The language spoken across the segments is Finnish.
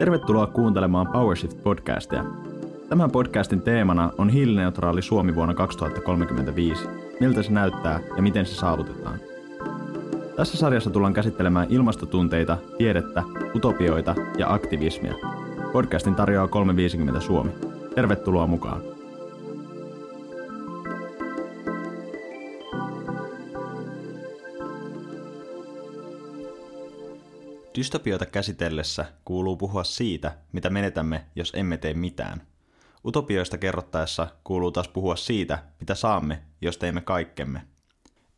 Tervetuloa kuuntelemaan PowerShift-podcastia. Tämän podcastin teemana on hiilineutraali Suomi vuonna 2035. Miltä se näyttää ja miten se saavutetaan. Tässä sarjassa tullaan käsittelemään ilmastotunteita, tiedettä, utopioita ja aktivismia. Podcastin tarjoaa 350 Suomi. Tervetuloa mukaan. Dystopioita käsitellessä kuuluu puhua siitä, mitä menetämme, jos emme tee mitään. Utopioista kerrottaessa kuuluu taas puhua siitä, mitä saamme, jos teemme kaikkemme.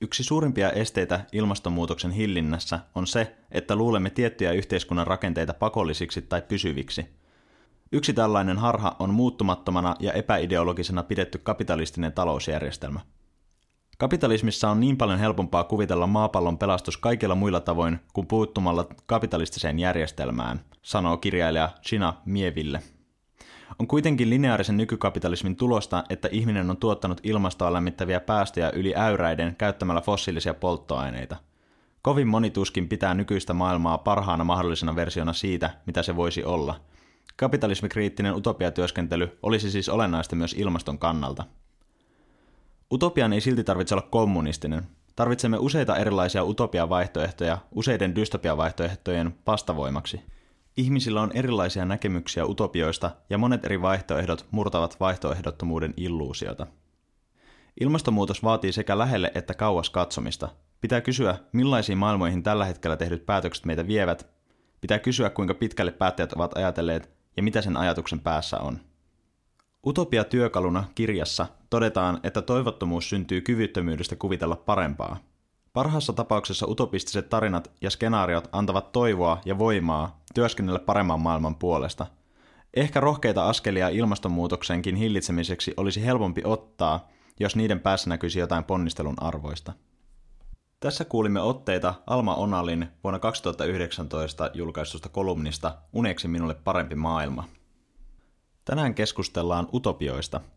Yksi suurimpia esteitä ilmastonmuutoksen hillinnässä on se, että luulemme tiettyjä yhteiskunnan rakenteita pakollisiksi tai pysyviksi. Yksi tällainen harha on muuttumattomana ja epäideologisena pidetty kapitalistinen talousjärjestelmä – Kapitalismissa on niin paljon helpompaa kuvitella maapallon pelastus kaikilla muilla tavoin kuin puuttumalla kapitalistiseen järjestelmään, sanoo kirjailija China Mieville. On kuitenkin lineaarisen nykykapitalismin tulosta, että ihminen on tuottanut ilmastoa lämmittäviä päästöjä yli äyräiden käyttämällä fossiilisia polttoaineita. Kovin moni tuskin pitää nykyistä maailmaa parhaana mahdollisena versiona siitä, mitä se voisi olla. Kapitalismikriittinen utopiatyöskentely olisi siis olennaista myös ilmaston kannalta – Utopian ei silti tarvitse olla kommunistinen. Tarvitsemme useita erilaisia utopiavaihtoehtoja useiden dystopiavaihtoehtojen vastavoimaksi. Ihmisillä on erilaisia näkemyksiä utopioista ja monet eri vaihtoehdot murtavat vaihtoehdottomuuden illuusiota. Ilmastonmuutos vaatii sekä lähelle että kauas katsomista. Pitää kysyä, millaisiin maailmoihin tällä hetkellä tehdyt päätökset meitä vievät. Pitää kysyä, kuinka pitkälle päättäjät ovat ajatelleet ja mitä sen ajatuksen päässä on. Utopia työkaluna kirjassa todetaan, että toivottomuus syntyy kyvyttömyydestä kuvitella parempaa. Parhaassa tapauksessa utopistiset tarinat ja skenaariot antavat toivoa ja voimaa työskennellä paremman maailman puolesta. Ehkä rohkeita askelia ilmastonmuutoksenkin hillitsemiseksi olisi helpompi ottaa, jos niiden päässä näkyisi jotain ponnistelun arvoista. Tässä kuulimme otteita Alma Onalin vuonna 2019 julkaistusta kolumnista Uneksi minulle parempi maailma. Tänään keskustellaan utopioista –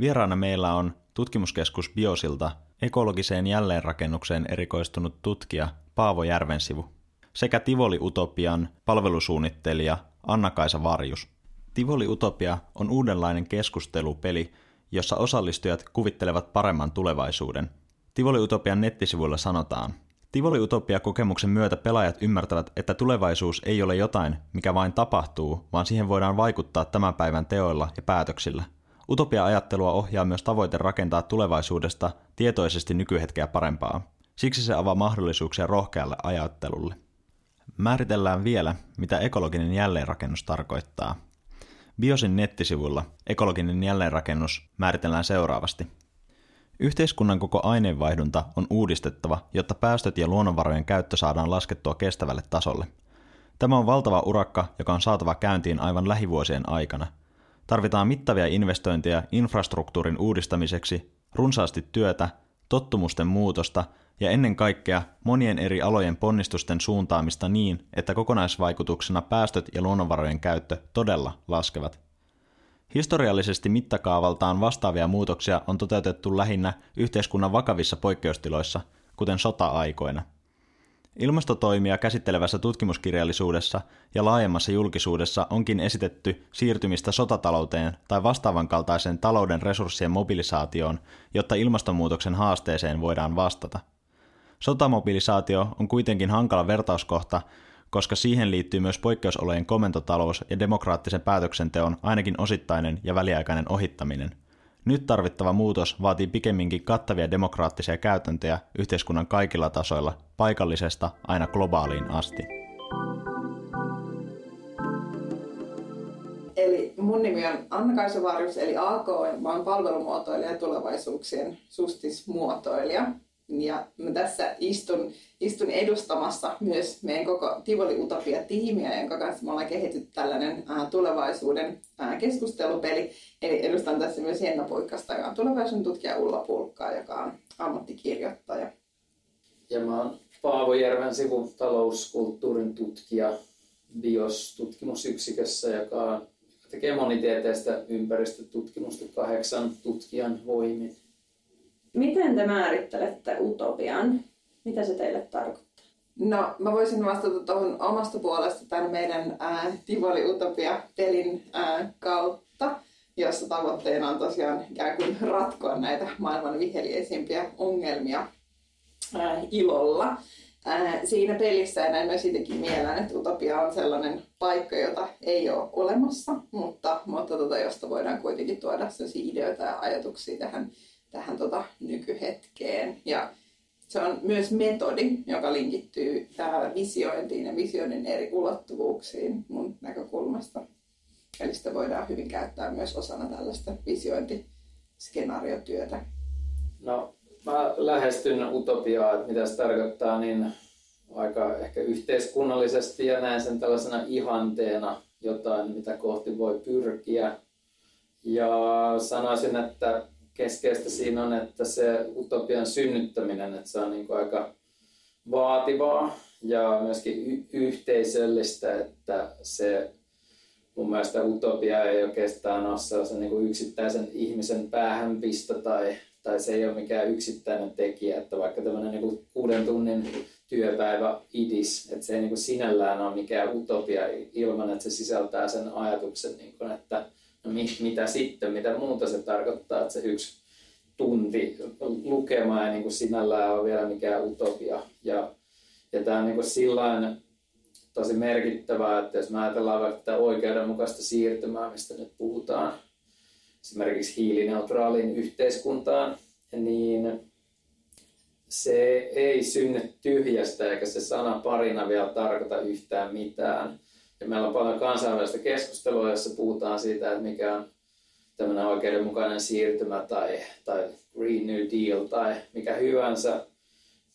Vieraana meillä on tutkimuskeskus Biosilta ekologiseen jälleenrakennukseen erikoistunut tutkija Paavo Järvensivu sekä Tivoli Utopian palvelusuunnittelija Anna-Kaisa Varjus. Tivoli Utopia on uudenlainen keskustelupeli, jossa osallistujat kuvittelevat paremman tulevaisuuden. Tivoli Utopian nettisivuilla sanotaan, Tivoli Utopia-kokemuksen myötä pelaajat ymmärtävät, että tulevaisuus ei ole jotain, mikä vain tapahtuu, vaan siihen voidaan vaikuttaa tämän päivän teoilla ja päätöksillä – Utopia-ajattelua ohjaa myös tavoite rakentaa tulevaisuudesta tietoisesti nykyhetkeä parempaa. Siksi se avaa mahdollisuuksia rohkealle ajattelulle. Määritellään vielä, mitä ekologinen jälleenrakennus tarkoittaa. Biosin nettisivulla ekologinen jälleenrakennus määritellään seuraavasti. Yhteiskunnan koko aineenvaihdunta on uudistettava, jotta päästöt ja luonnonvarojen käyttö saadaan laskettua kestävälle tasolle. Tämä on valtava urakka, joka on saatava käyntiin aivan lähivuosien aikana – Tarvitaan mittavia investointeja infrastruktuurin uudistamiseksi, runsaasti työtä, tottumusten muutosta ja ennen kaikkea monien eri alojen ponnistusten suuntaamista niin, että kokonaisvaikutuksena päästöt ja luonnonvarojen käyttö todella laskevat. Historiallisesti mittakaavaltaan vastaavia muutoksia on toteutettu lähinnä yhteiskunnan vakavissa poikkeustiloissa, kuten sota-aikoina – Ilmastotoimia käsittelevässä tutkimuskirjallisuudessa ja laajemmassa julkisuudessa onkin esitetty siirtymistä sotatalouteen tai vastaavan kaltaisen talouden resurssien mobilisaatioon, jotta ilmastonmuutoksen haasteeseen voidaan vastata. Sotamobilisaatio on kuitenkin hankala vertauskohta, koska siihen liittyy myös poikkeusolojen komentotalous ja demokraattisen päätöksenteon ainakin osittainen ja väliaikainen ohittaminen – nyt tarvittava muutos vaatii pikemminkin kattavia demokraattisia käytäntöjä yhteiskunnan kaikilla tasoilla, paikallisesta aina globaaliin asti. Eli mun nimi on Anna-Kaisa Varjus, eli AK, mä oon palvelumuotoilija ja tulevaisuuksien sustismuotoilija. Ja mä tässä istun, istun edustamassa myös meidän koko Tivoli Utopia-tiimiä, jonka kanssa me ollaan kehitetty tällainen ää, tulevaisuuden ää, keskustelupeli. Eli edustan tässä myös Henna Puikkasta, joka on tulevaisuuden tutkija Ulla Pulkkaa, joka on ammattikirjoittaja. Ja mä oon Paavo Järven sivu talouskulttuurin tutkija BIOS-tutkimusyksikössä, joka tekee monitieteistä ympäristötutkimusta kahdeksan tutkijan voimin. Miten te määrittelette utopian? Mitä se teille tarkoittaa? No, mä voisin vastata tuohon omasta puolesta tämän meidän ää, Tivoli Utopia-pelin ää, kautta, jossa tavoitteena on tosiaan ikään kuin ratkoa näitä maailman viheliäisimpiä ongelmia ää, ilolla. Ää, siinä pelissä ja näin myös itsekin mielän, että Utopia on sellainen paikka, jota ei ole olemassa, mutta, mutta tota, josta voidaan kuitenkin tuoda sellaisia ideoita ja ajatuksia tähän, tähän tota, nykyhetkeen. Ja se on myös metodi, joka linkittyy tähän visiointiin ja visioinnin eri ulottuvuuksiin mun näkökulmasta. Eli sitä voidaan hyvin käyttää myös osana tällaista visiointiskenaariotyötä. No, mä lähestyn utopiaa, että mitä se tarkoittaa, niin aika ehkä yhteiskunnallisesti ja näen sen tällaisena ihanteena jotain, mitä kohti voi pyrkiä. Ja sanoisin, että keskeistä siinä on, että se utopian synnyttäminen, että se on niin kuin aika vaativaa ja myöskin y- yhteisöllistä, että se mun mielestä utopia ei oikeastaan ole sellaisen niin kuin yksittäisen ihmisen päähänpisto tai, tai se ei ole mikään yksittäinen tekijä, että vaikka tämmöinen niin kuin kuuden tunnin työpäivä idis, että se ei niin kuin sinällään ole mikään utopia ilman, että se sisältää sen ajatuksen, niin kuin, että mitä sitten, mitä muuta se tarkoittaa, että se yksi tunti lukemaan ei niin kuin sinällään ole vielä mikään utopia. Ja, ja tämä on niin kuin tosi merkittävää, että jos me ajatellaan vaikka tätä oikeudenmukaista siirtymää, mistä nyt puhutaan, esimerkiksi hiilineutraaliin yhteiskuntaan, niin se ei synny tyhjästä eikä se sana parina vielä tarkoita yhtään mitään. Ja meillä on paljon kansainvälistä keskustelua, jossa puhutaan siitä, että mikä on tämmöinen oikeudenmukainen siirtymä tai, tai Green New Deal tai mikä hyvänsä.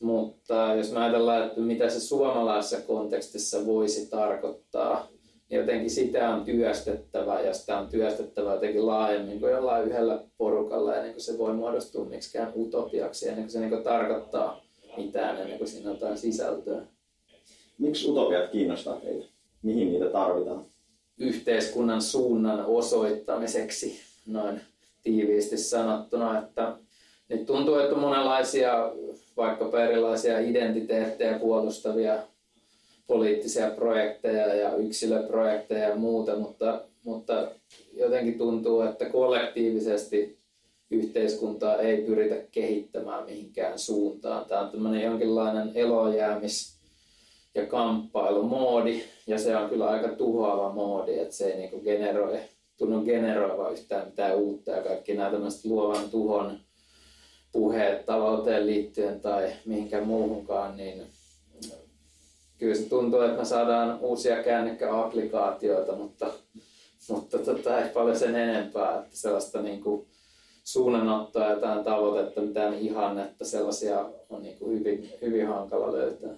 Mutta jos me ajatellaan, että mitä se suomalaisessa kontekstissa voisi tarkoittaa, niin jotenkin sitä on työstettävä ja sitä on työstettävä jotenkin laajemmin kuin jollain yhdellä porukalla ennen kuin se voi muodostua miksikään utopiaksi, ennen kuin se niin tarkoittaa mitään, ennen kuin siinä on jotain sisältöä. Miksi utopiat kiinnostaa teitä? Mihin niitä tarvitaan? Yhteiskunnan suunnan osoittamiseksi, noin tiiviisti sanottuna, että nyt tuntuu, että on monenlaisia vaikkapa erilaisia identiteettejä puolustavia poliittisia projekteja ja yksilöprojekteja ja muuta, mutta, mutta jotenkin tuntuu, että kollektiivisesti yhteiskuntaa ei pyritä kehittämään mihinkään suuntaan. Tämä on tämmöinen jonkinlainen elojäämis- ja kamppailumoodi, ja se on kyllä aika tuhoava moodi, että se ei niinku generoi, tunnu generoiva yhtään mitään uutta, ja kaikki nämä tämmöiset luovan tuhon puheet talouteen liittyen tai mihinkään muuhunkaan, niin kyllä se tuntuu, että me saadaan uusia kännykkäapplikaatioita, mutta, mutta tota, ei paljon sen enempää, että sellaista niin kuin suunnanottoa, jotain tavoitetta, mitään ihannetta, sellaisia on niin hyvin, hyvin hankala löytää.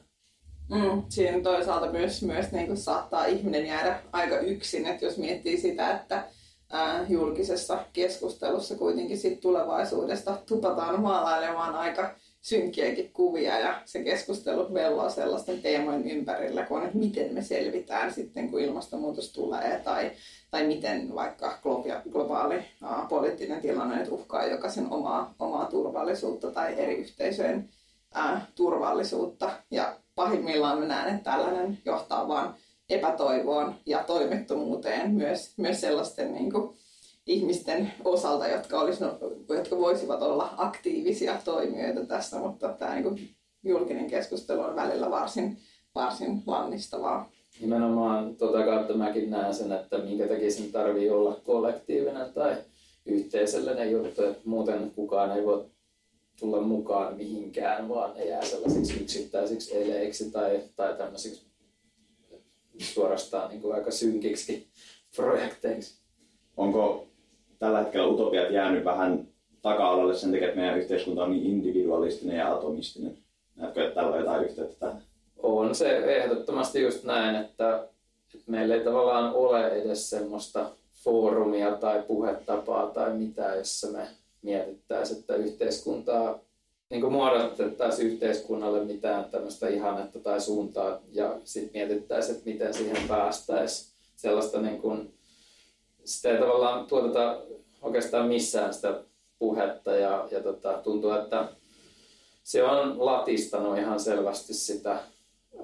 Mm, siinä toisaalta myös, myös niin kuin saattaa ihminen jäädä aika yksin, että jos miettii sitä, että ää, julkisessa keskustelussa kuitenkin sit tulevaisuudesta tupataan maalailemaan aika synkkiäkin kuvia ja se keskustelu velloo sellaisten teemojen ympärillä, kun on, että miten me selvitään sitten, kun ilmastonmuutos tulee tai, tai miten vaikka globaali aa, poliittinen tilanne uhkaa jokaisen omaa, omaa turvallisuutta tai eri yhteisöjen ää, turvallisuutta. Ja pahimmillaan mä näen, että tällainen johtaa vain epätoivoon ja toimettomuuteen myös, myös sellaisten niin kuin, ihmisten osalta, jotka, olisi, jotka voisivat olla aktiivisia toimijoita tässä, mutta tämä niin kuin, julkinen keskustelu on välillä varsin, varsin lannistavaa. Nimenomaan tuota kautta mäkin näen sen, että minkä takia sen tarvii olla kollektiivinen tai yhteisöllinen juttu, että muuten kukaan ei voi tulla mukaan mihinkään, vaan ne jää sellaisiksi yksittäisiksi eleiksi tai, tai tämmöisiksi suorastaan niin kuin aika synkiksi projekteiksi. Onko tällä hetkellä utopiat jäänyt vähän taka-alalle sen takia, että meidän yhteiskunta on niin individualistinen ja atomistinen? Näetkö, että tällä on jotain yhteyttä tähän? On se ehdottomasti just näin, että, että meillä ei tavallaan ole edes semmoista foorumia tai puhetapaa tai mitään, jossa me mietittäisiin, että yhteiskuntaa niin kuin muodostettaisiin yhteiskunnalle mitään tämmöistä ihannetta tai suuntaa ja sitten mietittäisiin, että miten siihen päästäisiin. Sellaista niin kuin, sitä ei tavallaan tuoteta oikeastaan missään sitä puhetta ja, ja tota, tuntuu, että se on latistanut ihan selvästi sitä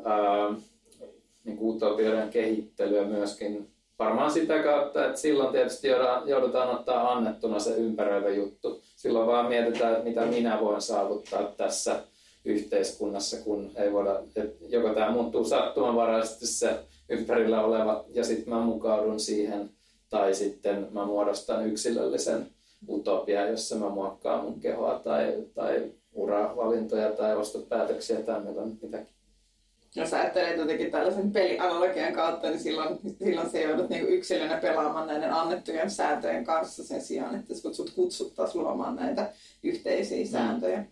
ää, niin utopioiden kehittelyä myöskin varmaan sitä kautta, että silloin tietysti joudutaan ottaa annettuna se ympäröivä juttu. Silloin vaan mietitään, että mitä minä voin saavuttaa tässä yhteiskunnassa, kun ei voida, joko tämä muuttuu sattumanvaraisesti se ympärillä oleva ja sitten mä mukaudun siihen, tai sitten mä muodostan yksilöllisen utopia, jossa mä muokkaan mun kehoa tai, tai uravalintoja tai ostopäätöksiä tai milloin mitäkin. Jos ajattelee jotenkin tällaisen pelianalogian kautta, niin silloin, silloin se joudut niin yksilönä pelaamaan näiden annettujen sääntöjen kanssa sen sijaan, että sut kutsuttaisiin luomaan näitä yhteisiä sääntöjä. Mm.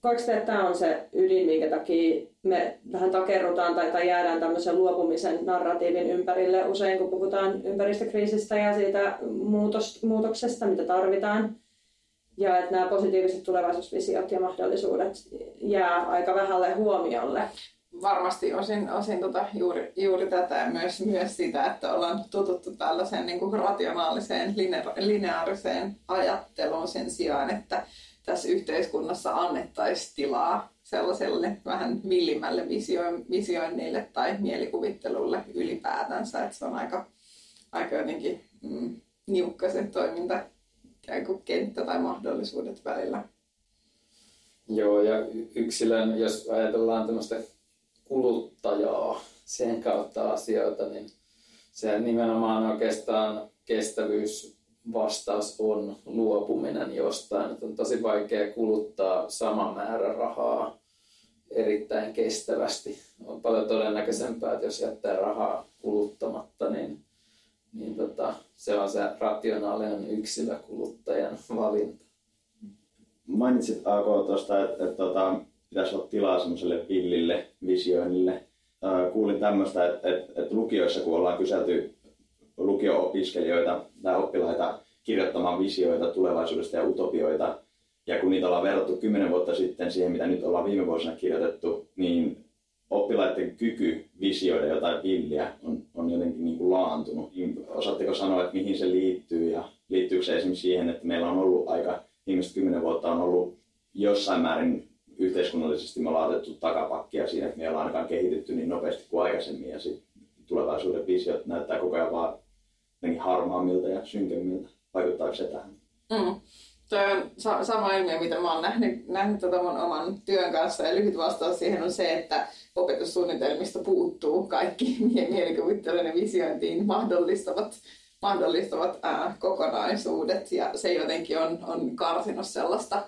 Koetko että tämä on se ydin, minkä takia me vähän takerrutaan tai, tai jäädään tämmöisen luopumisen narratiivin ympärille usein, kun puhutaan ympäristökriisistä ja siitä muutos, muutoksesta, mitä tarvitaan? Ja että nämä positiiviset tulevaisuusvisiot ja mahdollisuudet jää aika vähälle huomiolle. Varmasti osin, osin tota juuri, juuri tätä ja myös, myös sitä, että ollaan tututtu tällaiseen niin kuin rationaaliseen, lineaariseen ajatteluun sen sijaan, että tässä yhteiskunnassa annettaisiin tilaa sellaiselle vähän villimmälle visioinnille tai mielikuvittelulle ylipäätänsä. Että se on aika, aika jotenkin mm, niukka se toiminta, kenttä tai mahdollisuudet välillä. Joo, ja yksilön, jos ajatellaan tämmöistä kuluttajaa sen kautta asioita, niin se nimenomaan oikeastaan kestävyys vastaus on luopuminen jostain. Että on tosi vaikea kuluttaa sama määrä rahaa erittäin kestävästi. On paljon todennäköisempää, että jos jättää rahaa kuluttamatta, niin, niin tota, se on se rationaalinen yksilökuluttajan valinta. Mainitsit AK tuosta, että, että, että tota, pitäisi olla tilaa semmoiselle pillille visioinnille. Kuulin tämmöistä, että, että, että lukioissa kun ollaan kyselty lukio-opiskelijoita tai oppilaita kirjoittamaan visioita tulevaisuudesta ja utopioita. Ja kun niitä ollaan verrattu kymmenen vuotta sitten siihen, mitä nyt ollaan viime vuosina kirjoitettu, niin oppilaiden kyky visioida jotain villiä on, on jotenkin niin kuin laantunut. Niin osaatteko sanoa, että mihin se liittyy ja liittyykö se esimerkiksi siihen, että meillä on ollut aika, viimeiset kymmenen vuotta on ollut jossain määrin yhteiskunnallisesti me ollaan otettu takapakkia siinä, että me ei olla ainakaan kehitytty niin nopeasti kuin aikaisemmin ja sit tulevaisuuden visiot näyttää koko ajan vaan harmaammilta ja synkemmiltä. Vaikuttaako se tähän? Mm. Tuo on sa- sama ilmiö, mitä mä oon nähnyt, nähnyt tota mun oman työn kanssa. Ja lyhyt vastaus siihen on se, että opetussuunnitelmista puuttuu kaikki mielikuvittelun ja visiointiin mahdollistavat, mahdollistavat ää, kokonaisuudet. Ja se jotenkin on, on karsinut sellaista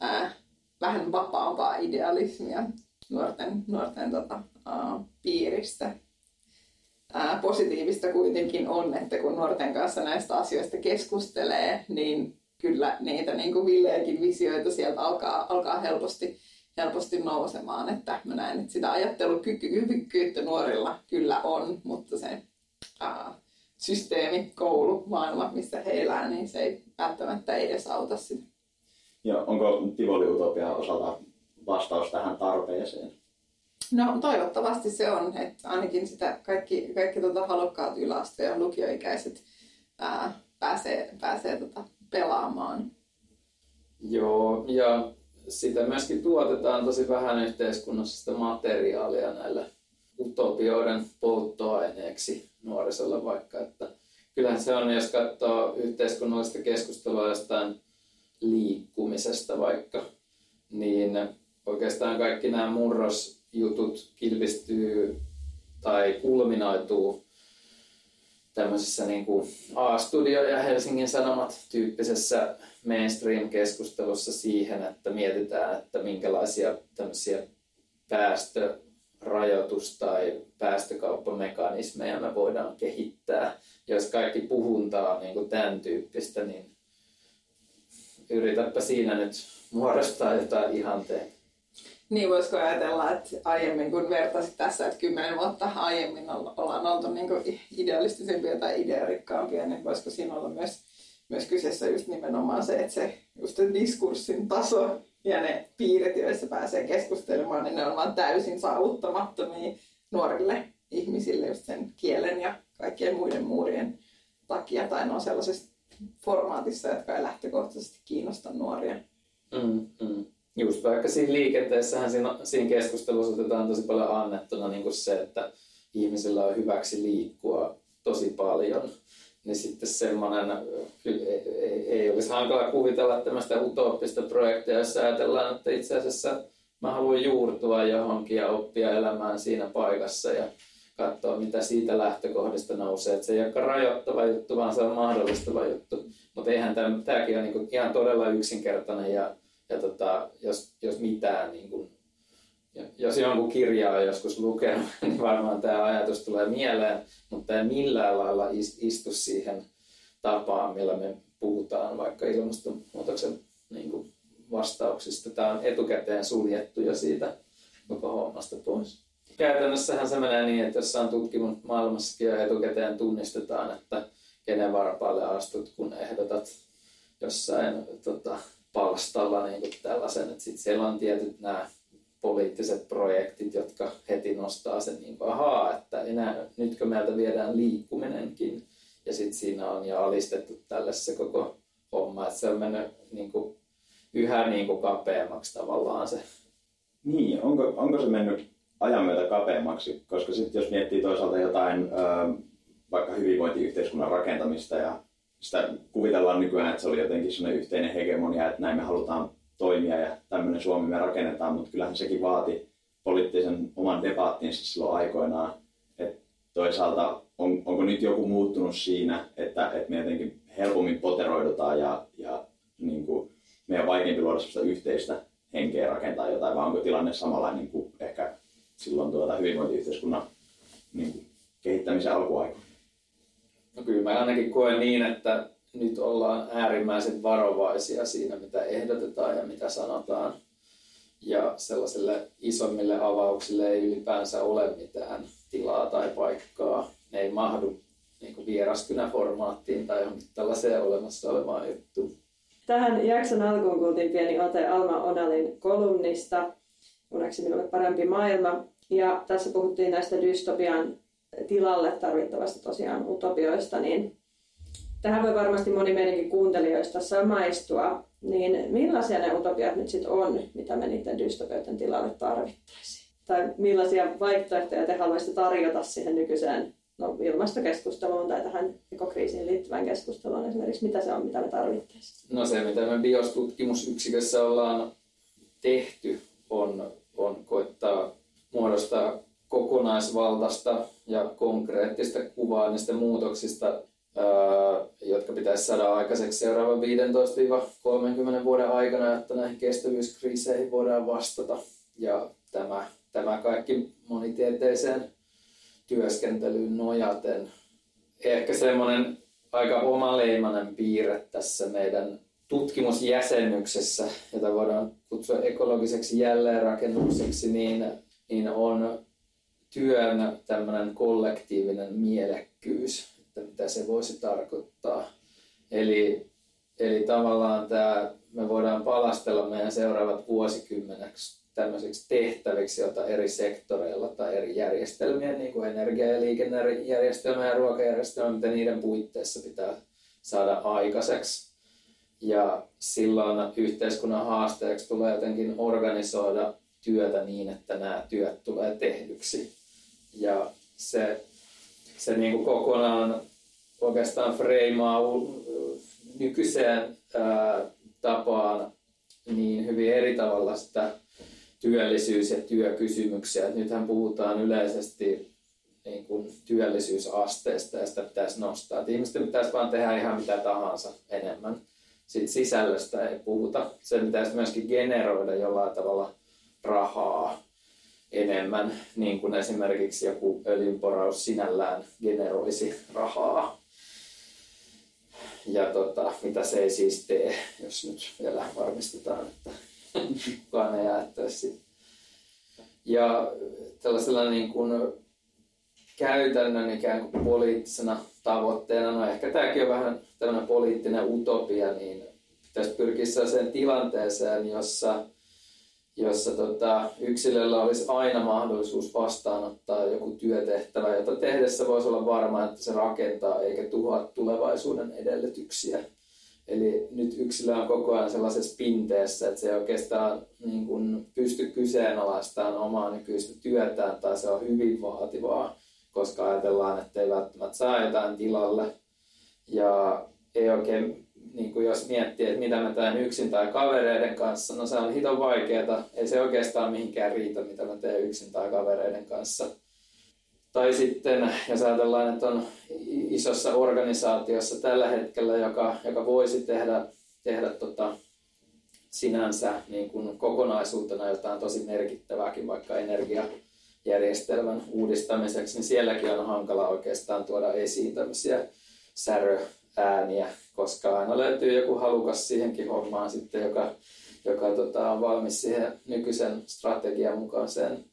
ää, vähän vapaampaa idealismia nuorten, nuorten tota, ää, piiristä ää, positiivista kuitenkin on, että kun nuorten kanssa näistä asioista keskustelee, niin kyllä niitä niin kuin villejäkin visioita sieltä alkaa, alkaa helposti, helposti nousemaan. Että mä näen, että sitä ajattelukyvykkyyttä nuorilla kyllä on, mutta se ää, systeemi, koulu, maailma, missä he elää, niin se ei välttämättä edes auta sitä. Ja onko Tivoli Utopia osalta vastaus tähän tarpeeseen? No toivottavasti se on, että ainakin sitä kaikki, kaikki tuota halukkaat yläaste- ja lukioikäiset ää, pääsee, pääsee tota pelaamaan. Joo, ja sitä myöskin tuotetaan tosi vähän yhteiskunnassa sitä materiaalia näille utopioiden polttoaineeksi nuorisolle vaikka, että kyllähän se on, jos katsoo yhteiskunnallista keskustelua jostain liikkumisesta vaikka, niin oikeastaan kaikki nämä murros jutut kilpistyy tai kulminoituu tämmöisessä niin kuin A-studio ja Helsingin Sanomat tyyppisessä mainstream-keskustelussa siihen, että mietitään, että minkälaisia tämmöisiä päästörajoitus- tai päästökauppamekanismeja me voidaan kehittää. Jos kaikki puhuntaa niin kuin tämän tyyppistä, niin yritäpä siinä nyt muodostaa jotain ihanteita. Niin voisiko ajatella, että aiemmin kun vertaisit tässä, että kymmenen vuotta aiemmin ollaan oltu niin idealistisempia tai idearikkaampia, niin voisiko siinä olla myös, myös kyseessä just nimenomaan se, että se just se diskurssin taso ja ne piirit, joissa pääsee keskustelemaan, niin ne on vaan täysin saavuttamattomia nuorille ihmisille just sen kielen ja kaikkien muiden muurien takia, tai ne on sellaisessa formaatissa, jotka ei lähtökohtaisesti kiinnosta nuoria. Mm, mm. just vaikka siinä liikenteessähän siinä, siinä keskustelussa otetaan tosi paljon annettuna niin kuin se, että ihmisillä on hyväksi liikkua tosi paljon, niin sitten semmoinen, ei, ei, ei olisi hankala kuvitella tämmöistä utooppista projektia, jossa ajatellaan, että itse asiassa mä haluan juurtua johonkin ja oppia elämään siinä paikassa ja katsoa, mitä siitä lähtökohdista nousee. Että se ei ole rajoittava juttu, vaan se on mahdollistava juttu. Mutta eihän tämä, tämäkin ole niinku ihan todella yksinkertainen ja, ja tota, jos, jos mitään, niinku, jos jonkun kirjaa on joskus lukenut, niin varmaan tämä ajatus tulee mieleen, mutta ei millään lailla istu siihen tapaan, millä me puhutaan vaikka ilmastonmuutoksen niin kuin vastauksista. Tämä on etukäteen suljettu jo siitä koko hommasta pois. Käytännössähän se menee niin, että jossain tutkimusmaailmassakin jo etukäteen tunnistetaan, että kenen varpaalle astut, kun ehdotat jossain tota, palstalla niin kuin tällaisen. Että sit siellä on tietyt nämä poliittiset projektit, jotka heti nostaa sen niin kuin, ahaa, että enää, nytkö meiltä viedään liikkuminenkin. Ja sitten siinä on jo alistettu tälle se koko homma, että se on mennyt niin kuin, yhä niin kuin kapeammaksi tavallaan se. Niin, onko, onko se mennyt ajan myötä kapeammaksi? Koska sitten jos miettii toisaalta jotain ö, vaikka hyvinvointiyhteiskunnan rakentamista ja sitä kuvitellaan nykyään, että se oli jotenkin sellainen yhteinen hegemonia, että näin me halutaan toimia ja tämmöinen Suomi me rakennetaan, mutta kyllähän sekin vaati poliittisen oman debattinsa silloin aikoinaan. Et toisaalta on, onko nyt joku muuttunut siinä, että, että me jotenkin helpommin poteroidutaan ja, ja niin kuin meidän on vaikeampi luoda sellaista yhteistä henkeä rakentaa jotain, vai onko tilanne samanlainen ehkä tuota hyvinvointiyhteiskunnan niin kuin kehittämisen alkuaikoina? No kyllä mä ainakin koen niin, että nyt ollaan äärimmäisen varovaisia siinä, mitä ehdotetaan ja mitä sanotaan. Ja sellaisille isommille avauksille ei ylipäänsä ole mitään tilaa tai paikkaa. Ne ei mahdu niin vieraskynäformaattiin tai johonkin tällaiseen olemassa olevaan juttuun. Tähän jakson alkuun kuultiin pieni ote Alma Onalin kolumnista Uneksi minulle parempi maailma. Ja tässä puhuttiin näistä dystopian tilalle tarvittavasta tosiaan utopioista, niin tähän voi varmasti moni meidänkin kuuntelijoista samaistua. Niin millaisia ne utopiat nyt sitten on, mitä me niiden dystopioiden tilalle tarvittaisiin? Tai millaisia vaihtoehtoja te haluaisitte tarjota siihen nykyiseen no, ilmastokeskusteluun tai tähän ekokriisiin liittyvään keskusteluun esimerkiksi, mitä se on, mitä me tarvittaisiin? No se, mitä me biostutkimusyksikössä ollaan tehty, on, on koittaa muodostaa kokonaisvaltaista ja konkreettista kuvaa niistä muutoksista, jotka pitäisi saada aikaiseksi seuraavan 15-30 vuoden aikana, että näihin kestävyyskriiseihin voidaan vastata. Ja tämä, tämä kaikki monitieteiseen työskentelyyn nojaten. Ehkä semmoinen aika omaleimainen piirre tässä meidän tutkimusjäsennyksessä, jota voidaan kutsua ekologiseksi jälleenrakennukseksi, niin, niin on työn tämmöinen kollektiivinen mielekkyys, että mitä se voisi tarkoittaa. Eli, eli tavallaan tämä, me voidaan palastella meidän seuraavat vuosikymmeneksi tämmöisiksi tehtäviksi, joita eri sektoreilla tai eri järjestelmien, niin kuin energia- ja liikennejärjestelmä ja ruokajärjestelmä, mitä niiden puitteissa pitää saada aikaiseksi. Ja silloin yhteiskunnan haasteeksi tulee jotenkin organisoida työtä niin, että nämä työt tulee tehdyksi. Ja se, se niin kuin kokonaan oikeastaan freimaa nykyiseen ää, tapaan niin hyvin eri tavalla sitä työllisyys- ja työkysymyksiä. nythän puhutaan yleisesti niin kuin työllisyysasteesta ja sitä pitäisi nostaa. Et ihmisten pitäisi vaan tehdä ihan mitä tahansa enemmän. Sitten sisällöstä ei puhuta. Sen pitäisi myöskin generoida jollain tavalla rahaa enemmän, niin kuin esimerkiksi joku öljynporaus sinällään generoisi rahaa. Ja tota, mitä se ei siis tee, jos nyt vielä varmistetaan, että kukaan ei ajattaisi Ja tällaisella niin kuin käytännön ikään kuin poliittisena tavoitteena, no ehkä tämäkin on vähän tämmöinen poliittinen utopia, niin pitäisi pyrkiä sellaiseen tilanteeseen, jossa, jossa tota, yksilöllä olisi aina mahdollisuus vastaanottaa joku työtehtävä, jota tehdessä voisi olla varma, että se rakentaa eikä tuhoa tulevaisuuden edellytyksiä. Eli nyt yksilö on koko ajan sellaisessa pinteessä, että se ei oikeastaan niin kuin pysty kyseenalaistamaan omaa nykyistä työtään tai se on hyvin vaativaa, koska ajatellaan, että ei välttämättä saa jotain tilalle. Ja ei oikein, niin kuin jos miettii, että mitä mä teen yksin tai kavereiden kanssa, no se on hiton vaikeaa. Ei se oikeastaan mihinkään riitä, mitä mä teen yksin tai kavereiden kanssa tai sitten, jos ajatellaan, että on isossa organisaatiossa tällä hetkellä, joka, joka voisi tehdä, tehdä tota, sinänsä niin kuin kokonaisuutena jotain tosi merkittävääkin, vaikka energiajärjestelmän uudistamiseksi, niin sielläkin on hankala oikeastaan tuoda esiin tämmöisiä säröääniä, koska aina löytyy joku halukas siihenkin hommaan sitten, joka, joka tota, on valmis siihen nykyisen strategian mukaiseen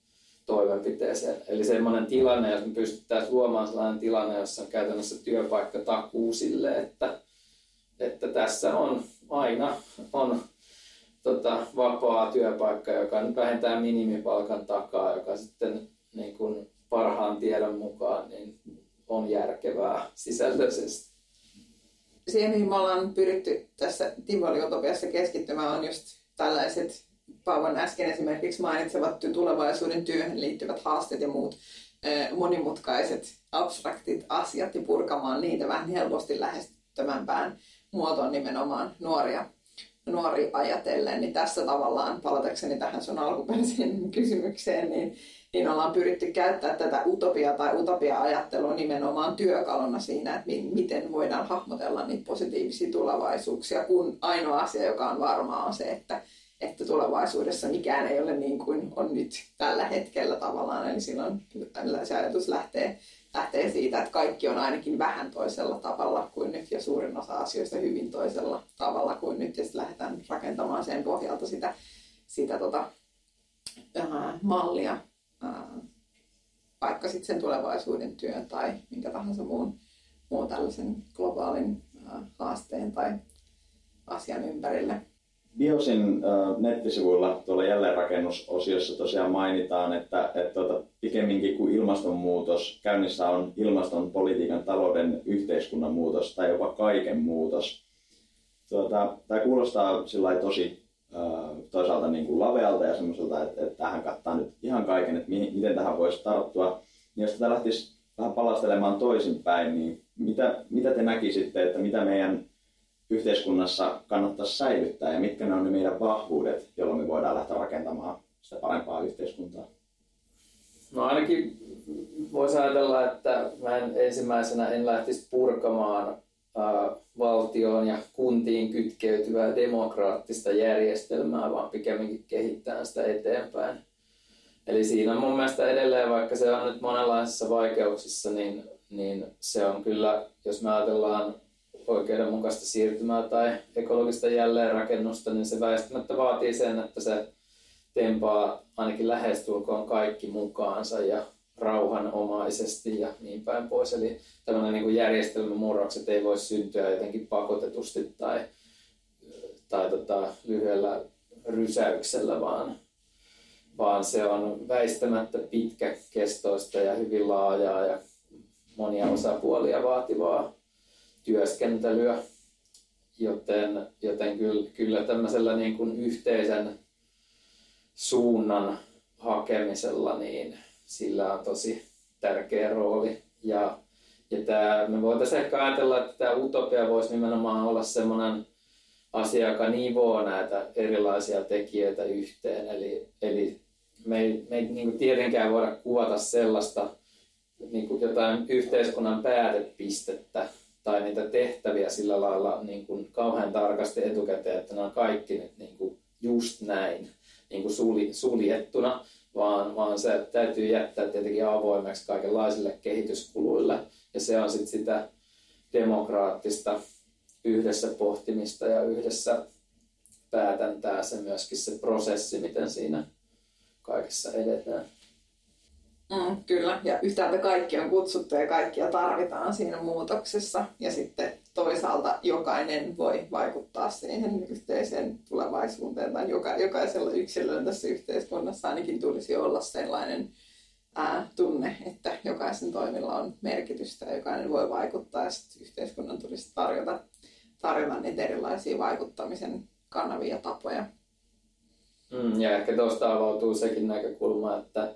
toimenpiteeseen. Eli semmoinen tilanne, jos me pystyttäisiin luomaan sellainen tilanne, jossa on käytännössä työpaikka takuu sille, että, että tässä on aina on tota, vapaa työpaikka, joka nyt vähentää minimipalkan takaa, joka sitten niin kuin parhaan tiedon mukaan niin on järkevää sisällöllisesti. Siihen, mihin me ollaan pyritty tässä Tivoli-utopiassa keskittymään, on just tällaiset Pauvan äsken esimerkiksi mainitsevat tulevaisuuden työhön liittyvät haasteet ja muut monimutkaiset, abstraktit asiat ja purkamaan niitä vähän helposti lähestyttävämpään muotoon nimenomaan nuoria, nuori ajatellen. Niin tässä tavallaan, palatakseni tähän sun alkuperäiseen kysymykseen, niin, niin ollaan pyritty käyttää tätä utopia tai utopia-ajattelua nimenomaan työkaluna siinä, että miten voidaan hahmotella niitä positiivisia tulevaisuuksia, kun ainoa asia, joka on varmaa, on se, että että tulevaisuudessa mikään ei ole niin kuin on nyt tällä hetkellä tavallaan. Eli silloin se ajatus lähtee, lähtee siitä, että kaikki on ainakin vähän toisella tavalla kuin nyt ja suurin osa asioista hyvin toisella tavalla kuin nyt. Ja sitten lähdetään rakentamaan sen pohjalta sitä, sitä tota, mallia, vaikka sitten sen tulevaisuuden työn tai minkä tahansa muun, muun tällaisen globaalin haasteen tai asian ympärille. Biosin nettisivuilla tuolla jälleenrakennusosiossa tosiaan mainitaan, että, että tuota, pikemminkin kuin ilmastonmuutos, käynnissä on ilmastonpolitiikan, talouden, yhteiskunnan muutos tai jopa kaiken muutos. Tuota, tämä kuulostaa tosi toisaalta niin kuin lavealta ja semmoiselta, että, että tähän kattaa nyt ihan kaiken, että miten tähän voisi tarttua. Niin jos tätä lähtisi vähän palastelemaan toisinpäin, niin mitä, mitä te näkisitte, että mitä meidän yhteiskunnassa kannattaisi säilyttää ja mitkä ne on ne meidän vahvuudet, jolloin me voidaan lähteä rakentamaan sitä parempaa yhteiskuntaa? No ainakin voisi ajatella, että mä en ensimmäisenä en lähtisi purkamaan valtioon ja kuntiin kytkeytyvää demokraattista järjestelmää, vaan pikemminkin kehittää sitä eteenpäin. Eli siinä on mun mielestä edelleen, vaikka se on nyt monenlaisissa vaikeuksissa, niin, niin se on kyllä, jos me ajatellaan oikeudenmukaista siirtymää tai ekologista jälleenrakennusta, niin se väistämättä vaatii sen, että se tempaa ainakin lähestulkoon kaikki mukaansa ja rauhanomaisesti ja niin päin pois. Eli tämmöinen niin järjestelmämurrokset ei voi syntyä jotenkin pakotetusti tai, tai tota, lyhyellä rysäyksellä, vaan, vaan se on väistämättä pitkäkestoista ja hyvin laajaa ja monia osapuolia vaativaa työskentelyä, joten, joten kyllä, kyllä tämmöisellä niin kuin yhteisen suunnan hakemisella, niin sillä on tosi tärkeä rooli. Ja, ja tämä, me voitaisiin ehkä ajatella, että tämä utopia voisi nimenomaan olla semmoinen asia, joka nivoo näitä erilaisia tekijöitä yhteen. Eli, eli me ei, me ei niin kuin tietenkään voida kuvata sellaista niin kuin jotain yhteiskunnan päätepistettä, tai niitä tehtäviä sillä lailla niin kuin kauhean tarkasti etukäteen, että ne on kaikki nyt niin kuin just näin niin kuin sulj, suljettuna, vaan, vaan se täytyy jättää tietenkin avoimeksi kaikenlaisille kehityskuluille. Ja se on sitten sitä demokraattista yhdessä pohtimista ja yhdessä päätäntää se myöskin se prosessi, miten siinä kaikessa edetään. Mm, kyllä, ja yhtäältä kaikki on kutsuttu ja kaikkia tarvitaan siinä muutoksessa. Ja sitten toisaalta jokainen voi vaikuttaa siihen yhteiseen tulevaisuuteen, tai joka, jokaisella yksilöllä tässä yhteiskunnassa ainakin tulisi olla sellainen ää, tunne, että jokaisen toimilla on merkitystä ja jokainen voi vaikuttaa, ja yhteiskunnan tulisi tarjota, tarjota niitä erilaisia vaikuttamisen kanavia ja tapoja. Mm, ja ehkä tuosta avautuu sekin näkökulma, että,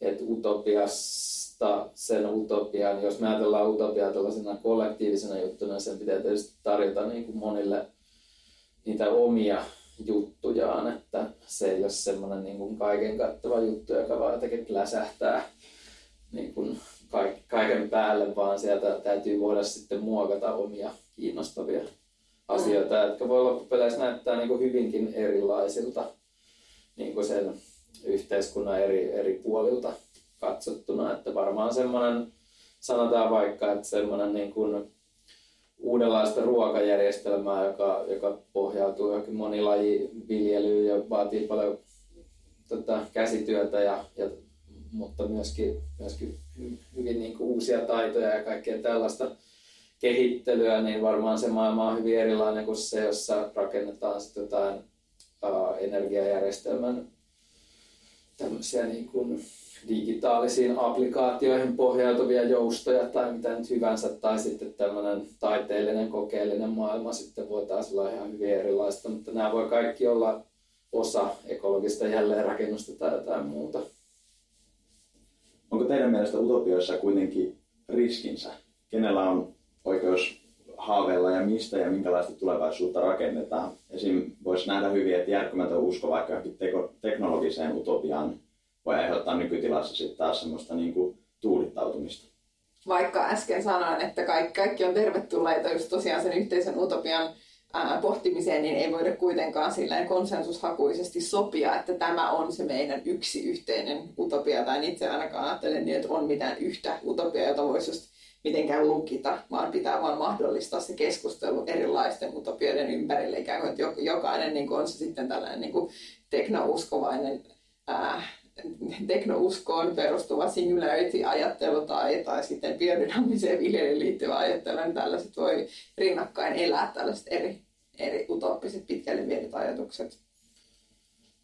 että utopiasta sen utopian, jos me ajatellaan utopiaa tällaisena kollektiivisena juttuna, sen pitää tietysti tarjota niin kuin monille niitä omia juttujaan, että se ei ole semmoinen niin kuin kaiken kattava juttu, joka vaan jotenkin läsähtää niin kuin kaiken päälle, vaan sieltä täytyy voida sitten muokata omia kiinnostavia asioita, mm. jotka voi loppupeleissä näyttää niin kuin hyvinkin erilaisilta niin kuin sen yhteiskunnan eri, eri puolilta katsottuna. Että varmaan semmoinen, sanotaan vaikka, että semmoinen niin kuin uudenlaista ruokajärjestelmää, joka, joka pohjautuu johonkin monilajiviljelyyn ja vaatii paljon tota, käsityötä, ja, ja, mutta myöskin, myöskin hyvin niin kuin uusia taitoja ja kaikkea tällaista kehittelyä, niin varmaan se maailma on hyvin erilainen kuin se, jossa rakennetaan sitten jotain energiajärjestelmän tämmöisiä niin kuin digitaalisiin applikaatioihin pohjautuvia joustoja tai mitä nyt hyvänsä, tai sitten tämmöinen taiteellinen, kokeellinen maailma sitten voi taas olla ihan hyvin erilaista, mutta nämä voi kaikki olla osa ekologista jälleenrakennusta tai jotain muuta. Onko teidän mielestä utopioissa kuitenkin riskinsä? Kenellä on oikeus haaveilla ja mistä ja minkälaista tulevaisuutta rakennetaan? Esim. voisi nähdä hyvin, että järkkymätön usko vaikka teknologiseen utopiaan voi aiheuttaa nykytilassa sitten taas semmoista niin kuin tuulittautumista. Vaikka äsken sanoin, että kaikki, kaikki on tervetulleita just tosiaan sen yhteisen utopian ää, pohtimiseen, niin ei voida kuitenkaan silleen konsensushakuisesti sopia, että tämä on se meidän yksi yhteinen utopia, tai itse ainakaan ajattelen niin, että on mitään yhtä utopiaa, jota voisi just mitenkään lukita, vaan pitää vaan mahdollistaa se keskustelu erilaisten utopioiden ympärille, ikään kuin, että jokainen niin kuin on se sitten tällainen niin kuin teknouskovainen ää, teknouskoon perustuva singularity-ajattelu tai, tai sitten biodynaamiseen viljelyyn liittyvä ajattelu, niin tällaiset voi rinnakkain elää tällaiset eri, eri utoppiset pitkälle viedyt ajatukset.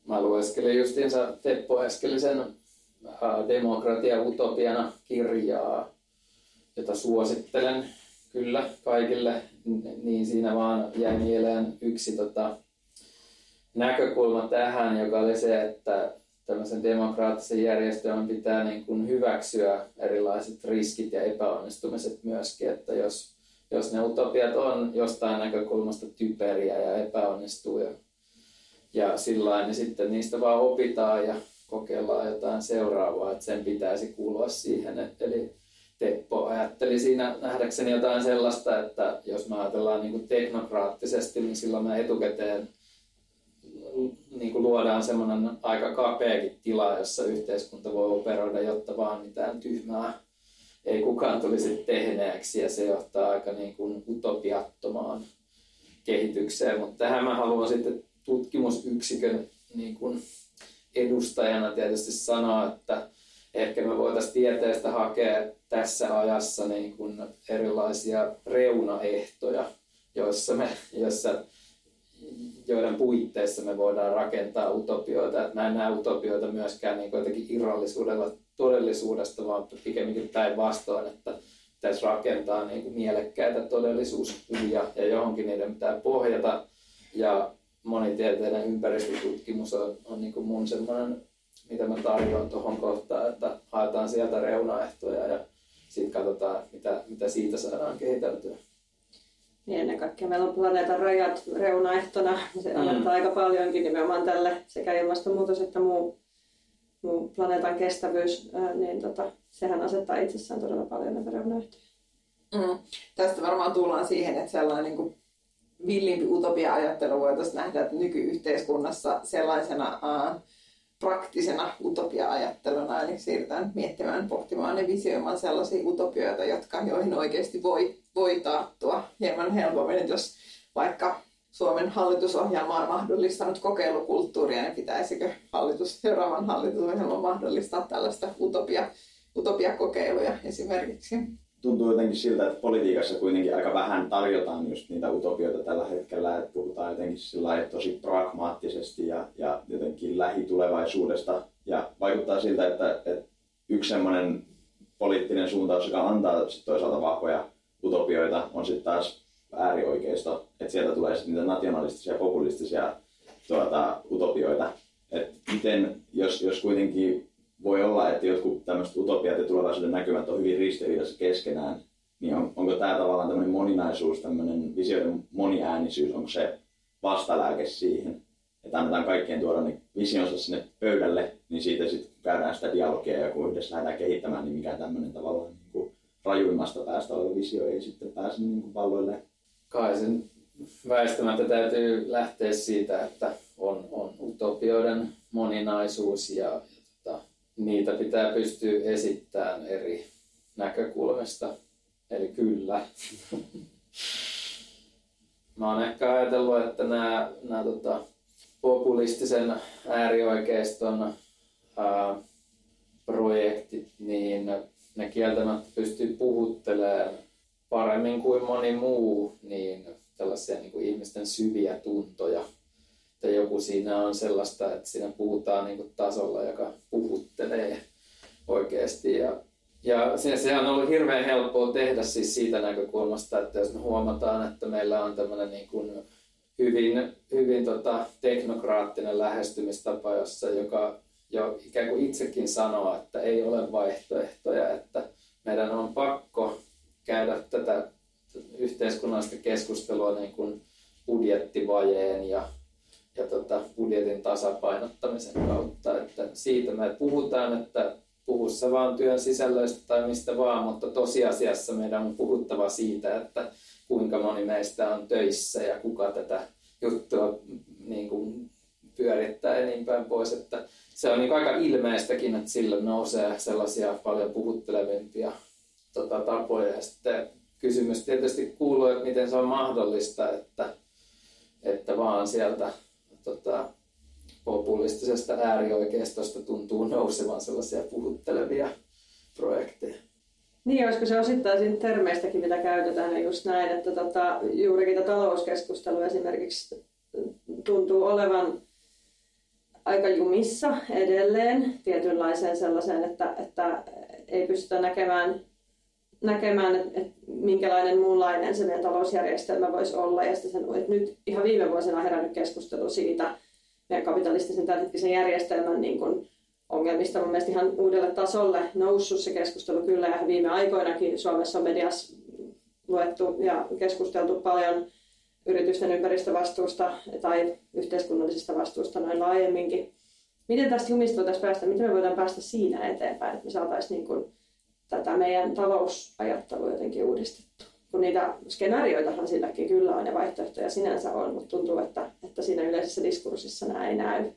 Mä lueskelin justiinsa Teppo Eskelisen demokratia utopiana kirjaa, jota suosittelen kyllä kaikille, niin siinä vaan jäi mieleen yksi tota, näkökulma tähän, joka oli se, että tämmöisen demokraattisen järjestelmän pitää niin kuin hyväksyä erilaiset riskit ja epäonnistumiset myöskin, että jos, jos ne utopiat on jostain näkökulmasta typeriä ja epäonnistuu ja, ja sillä niin sitten niistä vaan opitaan ja kokeillaan jotain seuraavaa, että sen pitäisi kuulua siihen. että Eli Teppo ajatteli siinä nähdäkseni jotain sellaista, että jos me ajatellaan niin kuin teknokraattisesti, niin silloin me etukäteen niin kuin luodaan semmoinen aika kapeakin tila, jossa yhteiskunta voi operoida, jotta vaan mitään tyhmää ei kukaan tulisi tehneeksi ja se johtaa aika niin kuin utopiattomaan kehitykseen. Mutta tähän mä haluan sitten tutkimusyksikön niin kuin edustajana tietysti sanoa, että ehkä me voitaisiin tieteestä hakea tässä ajassa niin kuin erilaisia reunaehtoja, joissa, me, joissa joiden puitteissa me voidaan rakentaa utopioita. Että mä en näe utopioita myöskään niin jotenkin irrallisuudella todellisuudesta, vaan pikemminkin päinvastoin, että pitäisi rakentaa niin kuin mielekkäitä todellisuuskuvia ja johonkin niiden pitää pohjata. Ja monitieteinen ympäristötutkimus on, on niin kuin mun semmoinen, mitä mä tarjoan tuohon kohtaan, että haetaan sieltä reunaehtoja ja sitten katsotaan, mitä, mitä siitä saadaan kehiteltyä. Niin ennen kaikkea meillä on planeetan rajat reunaehtona. Se mm. annetaan aika paljonkin nimenomaan tälle sekä ilmastonmuutos että muu, muu planeetan kestävyys. Niin tota, sehän asettaa itsessään todella paljon näitä reunaehtoja. Mm. Tästä varmaan tullaan siihen, että sellainen niin kuin villimpi utopia-ajattelu voitaisiin nähdä että nykyyhteiskunnassa sellaisena uh, praktisena utopia-ajatteluna, eli siirrytään miettimään, pohtimaan ja visioimaan sellaisia utopioita, jotka, joihin oikeasti voi, voi tarttua hieman helpommin, jos vaikka Suomen hallitusohjelma on mahdollistanut kokeilukulttuuria, niin pitäisikö hallitus, seuraavan hallitusohjelman mahdollistaa tällaista utopia, utopiakokeiluja esimerkiksi? Tuntuu jotenkin siltä, että politiikassa kuitenkin aika vähän tarjotaan just niitä utopioita tällä hetkellä, että puhutaan jotenkin sillä tosi pragmaattisesti ja, ja jotenkin lähitulevaisuudesta. Ja vaikuttaa siltä, että, että yksi semmoinen poliittinen suuntaus, joka antaa sit toisaalta vahvoja utopioita, on sitten taas äärioikeisto, että sieltä tulee sitten niitä nationalistisia, populistisia tuota, utopioita. Et miten, jos, jos kuitenkin voi olla, että jotkut tämmöiset utopiat ja tulevaisuuden näkymät on hyvin ristiriidassa keskenään, niin on, onko tämä tavallaan tämmöinen moninaisuus, tämmöinen visioiden moniäänisyys, onko se vastalääke siihen, että annetaan kaikkien tuoda ne visionsa sinne pöydälle, niin siitä sitten käydään sitä dialogia ja kun yhdessä lähdetään kehittämään, niin mikä tämmöinen tavallaan niin kuin rajuimmasta päästä oleva visio ei sitten pääse niin kuin valloille. Kai sen väistämättä täytyy lähteä siitä, että on, on utopioiden moninaisuus ja, niitä pitää pystyä esittämään eri näkökulmista. Eli kyllä. Mä oon ehkä ajatellut, että nämä, nämä tota, populistisen äärioikeiston ää, projektit, niin ne kieltämättä pystyy puhuttelemaan paremmin kuin moni muu niin tällaisia niin kuin ihmisten syviä tuntoja. Että joku siinä on sellaista, että siinä puhutaan niin tasolla, joka puhuttelee oikeasti. Ja, ja se, se on ollut hirveän helppoa tehdä siis siitä näkökulmasta, että jos me huomataan, että meillä on tämmöinen niin kuin hyvin, hyvin tota, teknokraattinen lähestymistapa, jossa joka jo ikään kuin itsekin sanoo, että ei ole vaihtoehtoja, että meidän on pakko käydä tätä yhteiskunnallista keskustelua niin kuin budjettivajeen ja, ja tota, budjetin tasapainottamisen kautta. Että siitä me puhutaan, että puhussa vaan työn sisällöistä tai mistä vaan, mutta tosiasiassa meidän on puhuttava siitä, että kuinka moni meistä on töissä ja kuka tätä juttua niin kuin pyörittää ja niin päin pois. Että se on niin aika ilmeistäkin, että sillä nousee sellaisia paljon puhuttelevimpia tota, tapoja. Ja sitten kysymys tietysti kuuluu, että miten se on mahdollista, että, että vaan sieltä tota, populistisesta äärioikeistosta tuntuu nousevan sellaisia puhuttelevia projekteja. Niin, olisiko se osittain siinä termeistäkin, mitä käytetään, ja just näin, että tota, juurikin tämä talouskeskustelu esimerkiksi tuntuu olevan aika jumissa edelleen tietynlaiseen sellaiseen, että, että ei pystytä näkemään, näkemään että, että minkälainen muunlainen se meidän talousjärjestelmä voisi olla. Ja sen, että nyt ihan viime vuosina on herännyt keskustelu siitä meidän kapitalistisen tämänhetkisen järjestelmän niin kuin, ongelmista mun mielestä ihan uudelle tasolle noussut se keskustelu kyllä ja viime aikoinakin Suomessa on mediassa luettu ja keskusteltu paljon yritysten ympäristövastuusta tai yhteiskunnallisesta vastuusta noin laajemminkin. Miten tästä jumista voitaisiin päästä, miten me voidaan päästä siinä eteenpäin, että me saataisiin niin kuin tätä meidän talousajattelua jotenkin uudistettua? Kun niitä skenaarioitahan silläkin kyllä on ja vaihtoehtoja sinänsä on, mutta tuntuu, että, että siinä yleisessä diskurssissa nämä ei näy.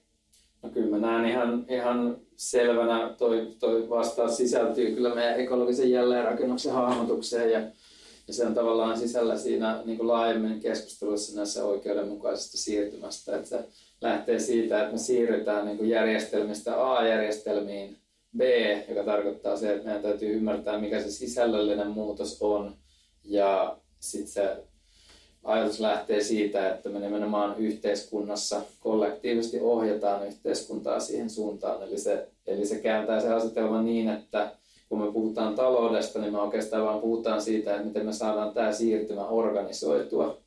No kyllä mä näen ihan, ihan selvänä, toi, toi vastaus sisältyy kyllä meidän ekologisen jälleenrakennuksen hahmotukseen ja, ja se on tavallaan sisällä siinä niin kuin laajemmin keskustelussa näissä oikeudenmukaisesta siirtymästä, että se lähtee siitä, että me siirrytään niin kuin järjestelmistä A-järjestelmiin B, joka tarkoittaa se, että meidän täytyy ymmärtää, mikä se sisällöllinen muutos on ja sitten se ajatus lähtee siitä, että me nimenomaan yhteiskunnassa kollektiivisesti ohjataan yhteiskuntaa siihen suuntaan. Eli se, eli se kääntää se asetelma niin, että kun me puhutaan taloudesta, niin me oikeastaan vaan puhutaan siitä, että miten me saadaan tämä siirtymä organisoitua.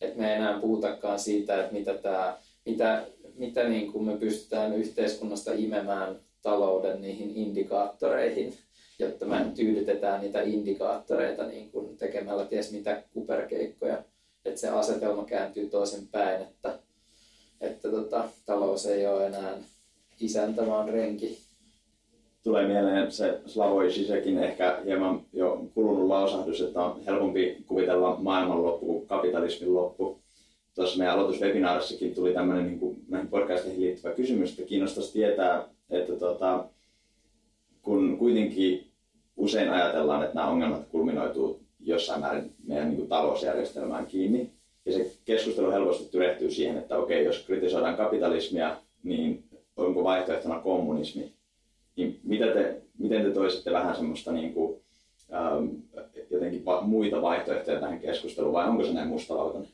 Että me ei enää puhutakaan siitä, että mitä, tämä, mitä, mitä niin kuin me pystytään yhteiskunnasta imemään talouden niihin indikaattoreihin, jotta me tyydytetään niitä indikaattoreita niin kuin tekemällä ties mitä kuperkeikkoja että se asetelma kääntyy toisen päin, että, että tota, talous ei ole enää isäntä, vaan renki. Tulee mieleen se Slavoj Žižekin ehkä hieman jo kulunut lausahdus, että on helpompi kuvitella maailmanloppu kuin kapitalismin loppu. Tuossa meidän aloituswebinaarissakin tuli tämmöinen niin kuin näihin podcasteihin liittyvä kysymys, että kiinnostaisi tietää, että tota, kun kuitenkin usein ajatellaan, että nämä ongelmat kulminoituu jossain määrin meidän niin kuin talousjärjestelmään kiinni. Ja se keskustelu helposti tyrehtyy siihen, että okei, jos kritisoidaan kapitalismia, niin onko vaihtoehtona kommunismi? Niin mitä te, miten te toisitte vähän semmoista niin kuin, ähm, jotenkin muita vaihtoehtoja tähän keskusteluun, vai onko se näin mustavalkoinen?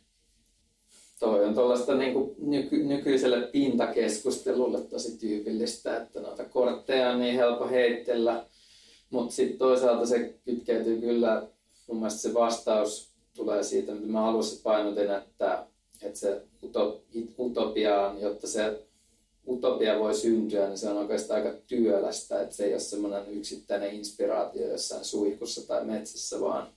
Toi on tuollaista niin nyky- nykyiselle pintakeskustelulle tosi tyypillistä, että noita kortteja on niin helppo heittellä, mutta sitten toisaalta se kytkeytyy kyllä mun mielestä se vastaus tulee siitä, mitä mä alussa painotin, että, että se utopia, jotta se utopia voi syntyä, niin se on oikeastaan aika työlästä, että se ei ole semmoinen yksittäinen inspiraatio jossain suihkussa tai metsässä, vaan,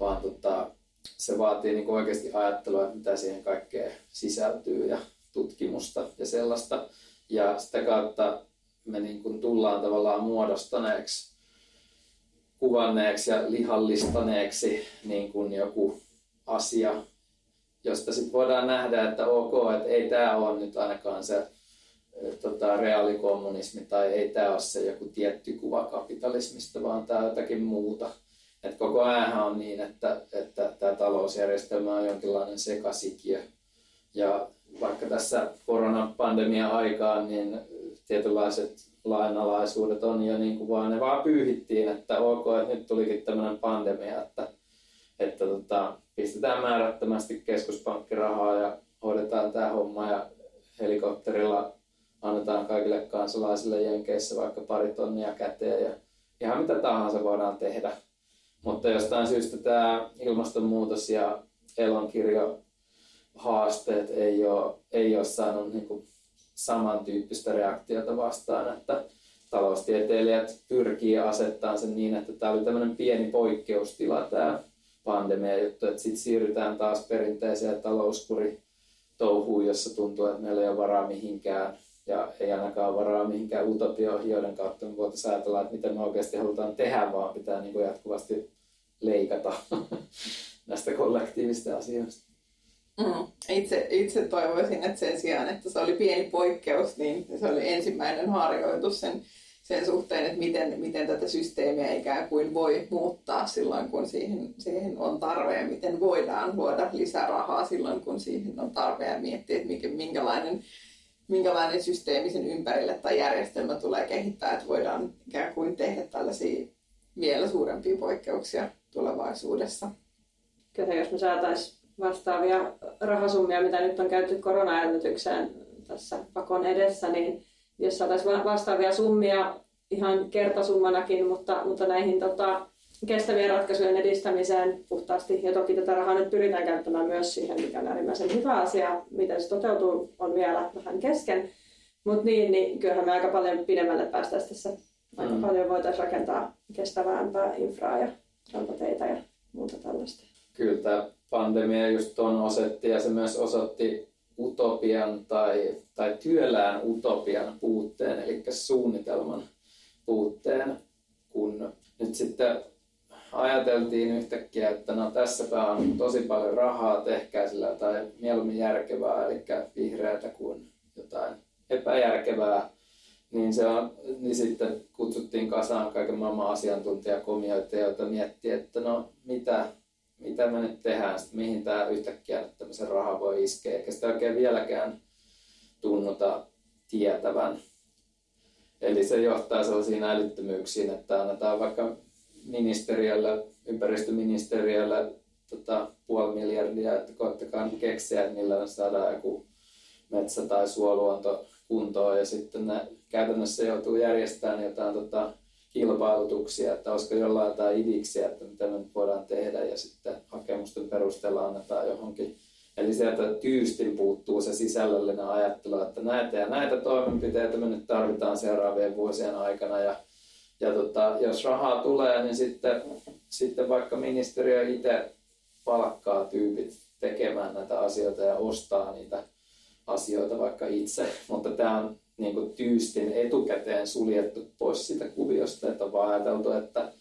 vaan tota, se vaatii niin kuin oikeasti ajattelua, että mitä siihen kaikkeen sisältyy ja tutkimusta ja sellaista. Ja sitä kautta me niin kuin tullaan tavallaan muodostaneeksi, kuvanneeksi ja lihallistaneeksi niin kuin joku asia, josta sitten voidaan nähdä, että ok, että ei tämä ole nyt ainakaan se tota, reaalikommunismi tai ei tämä ole se joku tietty kuva kapitalismista, vaan tämä jotakin muuta. Et koko ajan on niin, että, että tämä talousjärjestelmä on jonkinlainen sekasikiö. Ja vaikka tässä koronapandemian aikaan, niin tietynlaiset lainalaisuudet on jo niin kuin vaan, ne vaan pyyhittiin, että ok, että nyt tulikin tämmöinen pandemia, että, että tota, pistetään määrättömästi keskuspankkirahaa ja hoidetaan tämä homma ja helikopterilla annetaan kaikille kansalaisille Jenkeissä vaikka pari tonnia käteen ja ihan mitä tahansa voidaan tehdä. Mutta jostain syystä tämä ilmastonmuutos ja elonkirjo haasteet ei ole, ei ole saanut niin kuin samantyyppistä reaktiota vastaan, että taloustieteilijät pyrkii asettamaan sen niin, että tämä oli tämmöinen pieni poikkeustila tämä pandemia juttu, että sitten siirrytään taas perinteiseen talouskuri touhuun, jossa tuntuu, että meillä ei ole varaa mihinkään ja ei ainakaan varaa mihinkään utopioihin, joiden kautta me voitaisiin ajatella, että mitä me oikeasti halutaan tehdä, vaan pitää niin kuin jatkuvasti leikata näistä kollektiivista asioista. Mm. Itse, itse toivoisin, että sen sijaan, että se oli pieni poikkeus, niin se oli ensimmäinen harjoitus sen, sen suhteen, että miten, miten tätä systeemiä ikään kuin voi muuttaa silloin, kun siihen, siihen on tarve ja miten voidaan luoda lisää rahaa silloin, kun siihen on tarve ja miettiä, että mikä, minkälainen minkälainen systeemi sen ympärille tai järjestelmä tulee kehittää, että voidaan ikään kuin tehdä tällaisia vielä suurempia poikkeuksia tulevaisuudessa. Kyllä, jos me saataisiin vastaavia rahasummia, mitä nyt on käytetty koronaelvytykseen tässä pakon edessä, niin jos saataisiin vastaavia summia ihan kertasummanakin, mutta, mutta näihin tota, kestävien ratkaisujen edistämiseen puhtaasti. Ja toki tätä rahaa nyt pyritään käyttämään myös siihen, mikä on äärimmäisen hyvä asia. Miten se toteutuu, on vielä vähän kesken. Mutta niin, niin kyllähän me aika paljon pidemmälle päästäisiin tässä. Aika mm. paljon voitaisiin rakentaa kestävämpää infraa ja rautateitä ja muuta tällaista. Kyllä tämä pandemia just tuon osoitti ja se myös osoitti utopian tai, tai työlään utopian puutteen, eli suunnitelman puutteen, kun nyt sitten ajateltiin yhtäkkiä, että no tässäpä on tosi paljon rahaa, tehkää sillä tai mieluummin järkevää, eli vihreätä kuin jotain epäjärkevää, niin, se on, niin sitten kutsuttiin kasaan kaiken maailman asiantuntijakomioita, joita miettii, että no mitä, mitä me nyt tehdään, sitten mihin tämä yhtäkkiä että tämmöisen rahaa voi iskeä, eikä sitä oikein vieläkään tunnuta tietävän. Eli se johtaa sellaisiin älyttömyyksiin, että annetaan vaikka ministeriölle, ympäristöministeriölle tota, puoli miljardia, että koettakaa keksiä, että millä saadaan joku metsä- tai suoluonto kuntoon ja sitten ne käytännössä joutuu järjestämään jotain tota, kilpailutuksia, että olisiko jollain jotain idiksiä, että mitä me voidaan tehdä ja sitten hakemusten perusteella annetaan johonkin. Eli sieltä tyystin puuttuu se sisällöllinen ajattelu, että näitä ja näitä toimenpiteitä me nyt tarvitaan seuraavien vuosien aikana ja ja tota, jos rahaa tulee, niin sitten, sitten vaikka ministeriö itse palkkaa tyypit tekemään näitä asioita ja ostaa niitä asioita vaikka itse. Mutta tämä on niin kuin tyystin etukäteen suljettu pois siitä kuviosta, että on vaan ajateltu, että,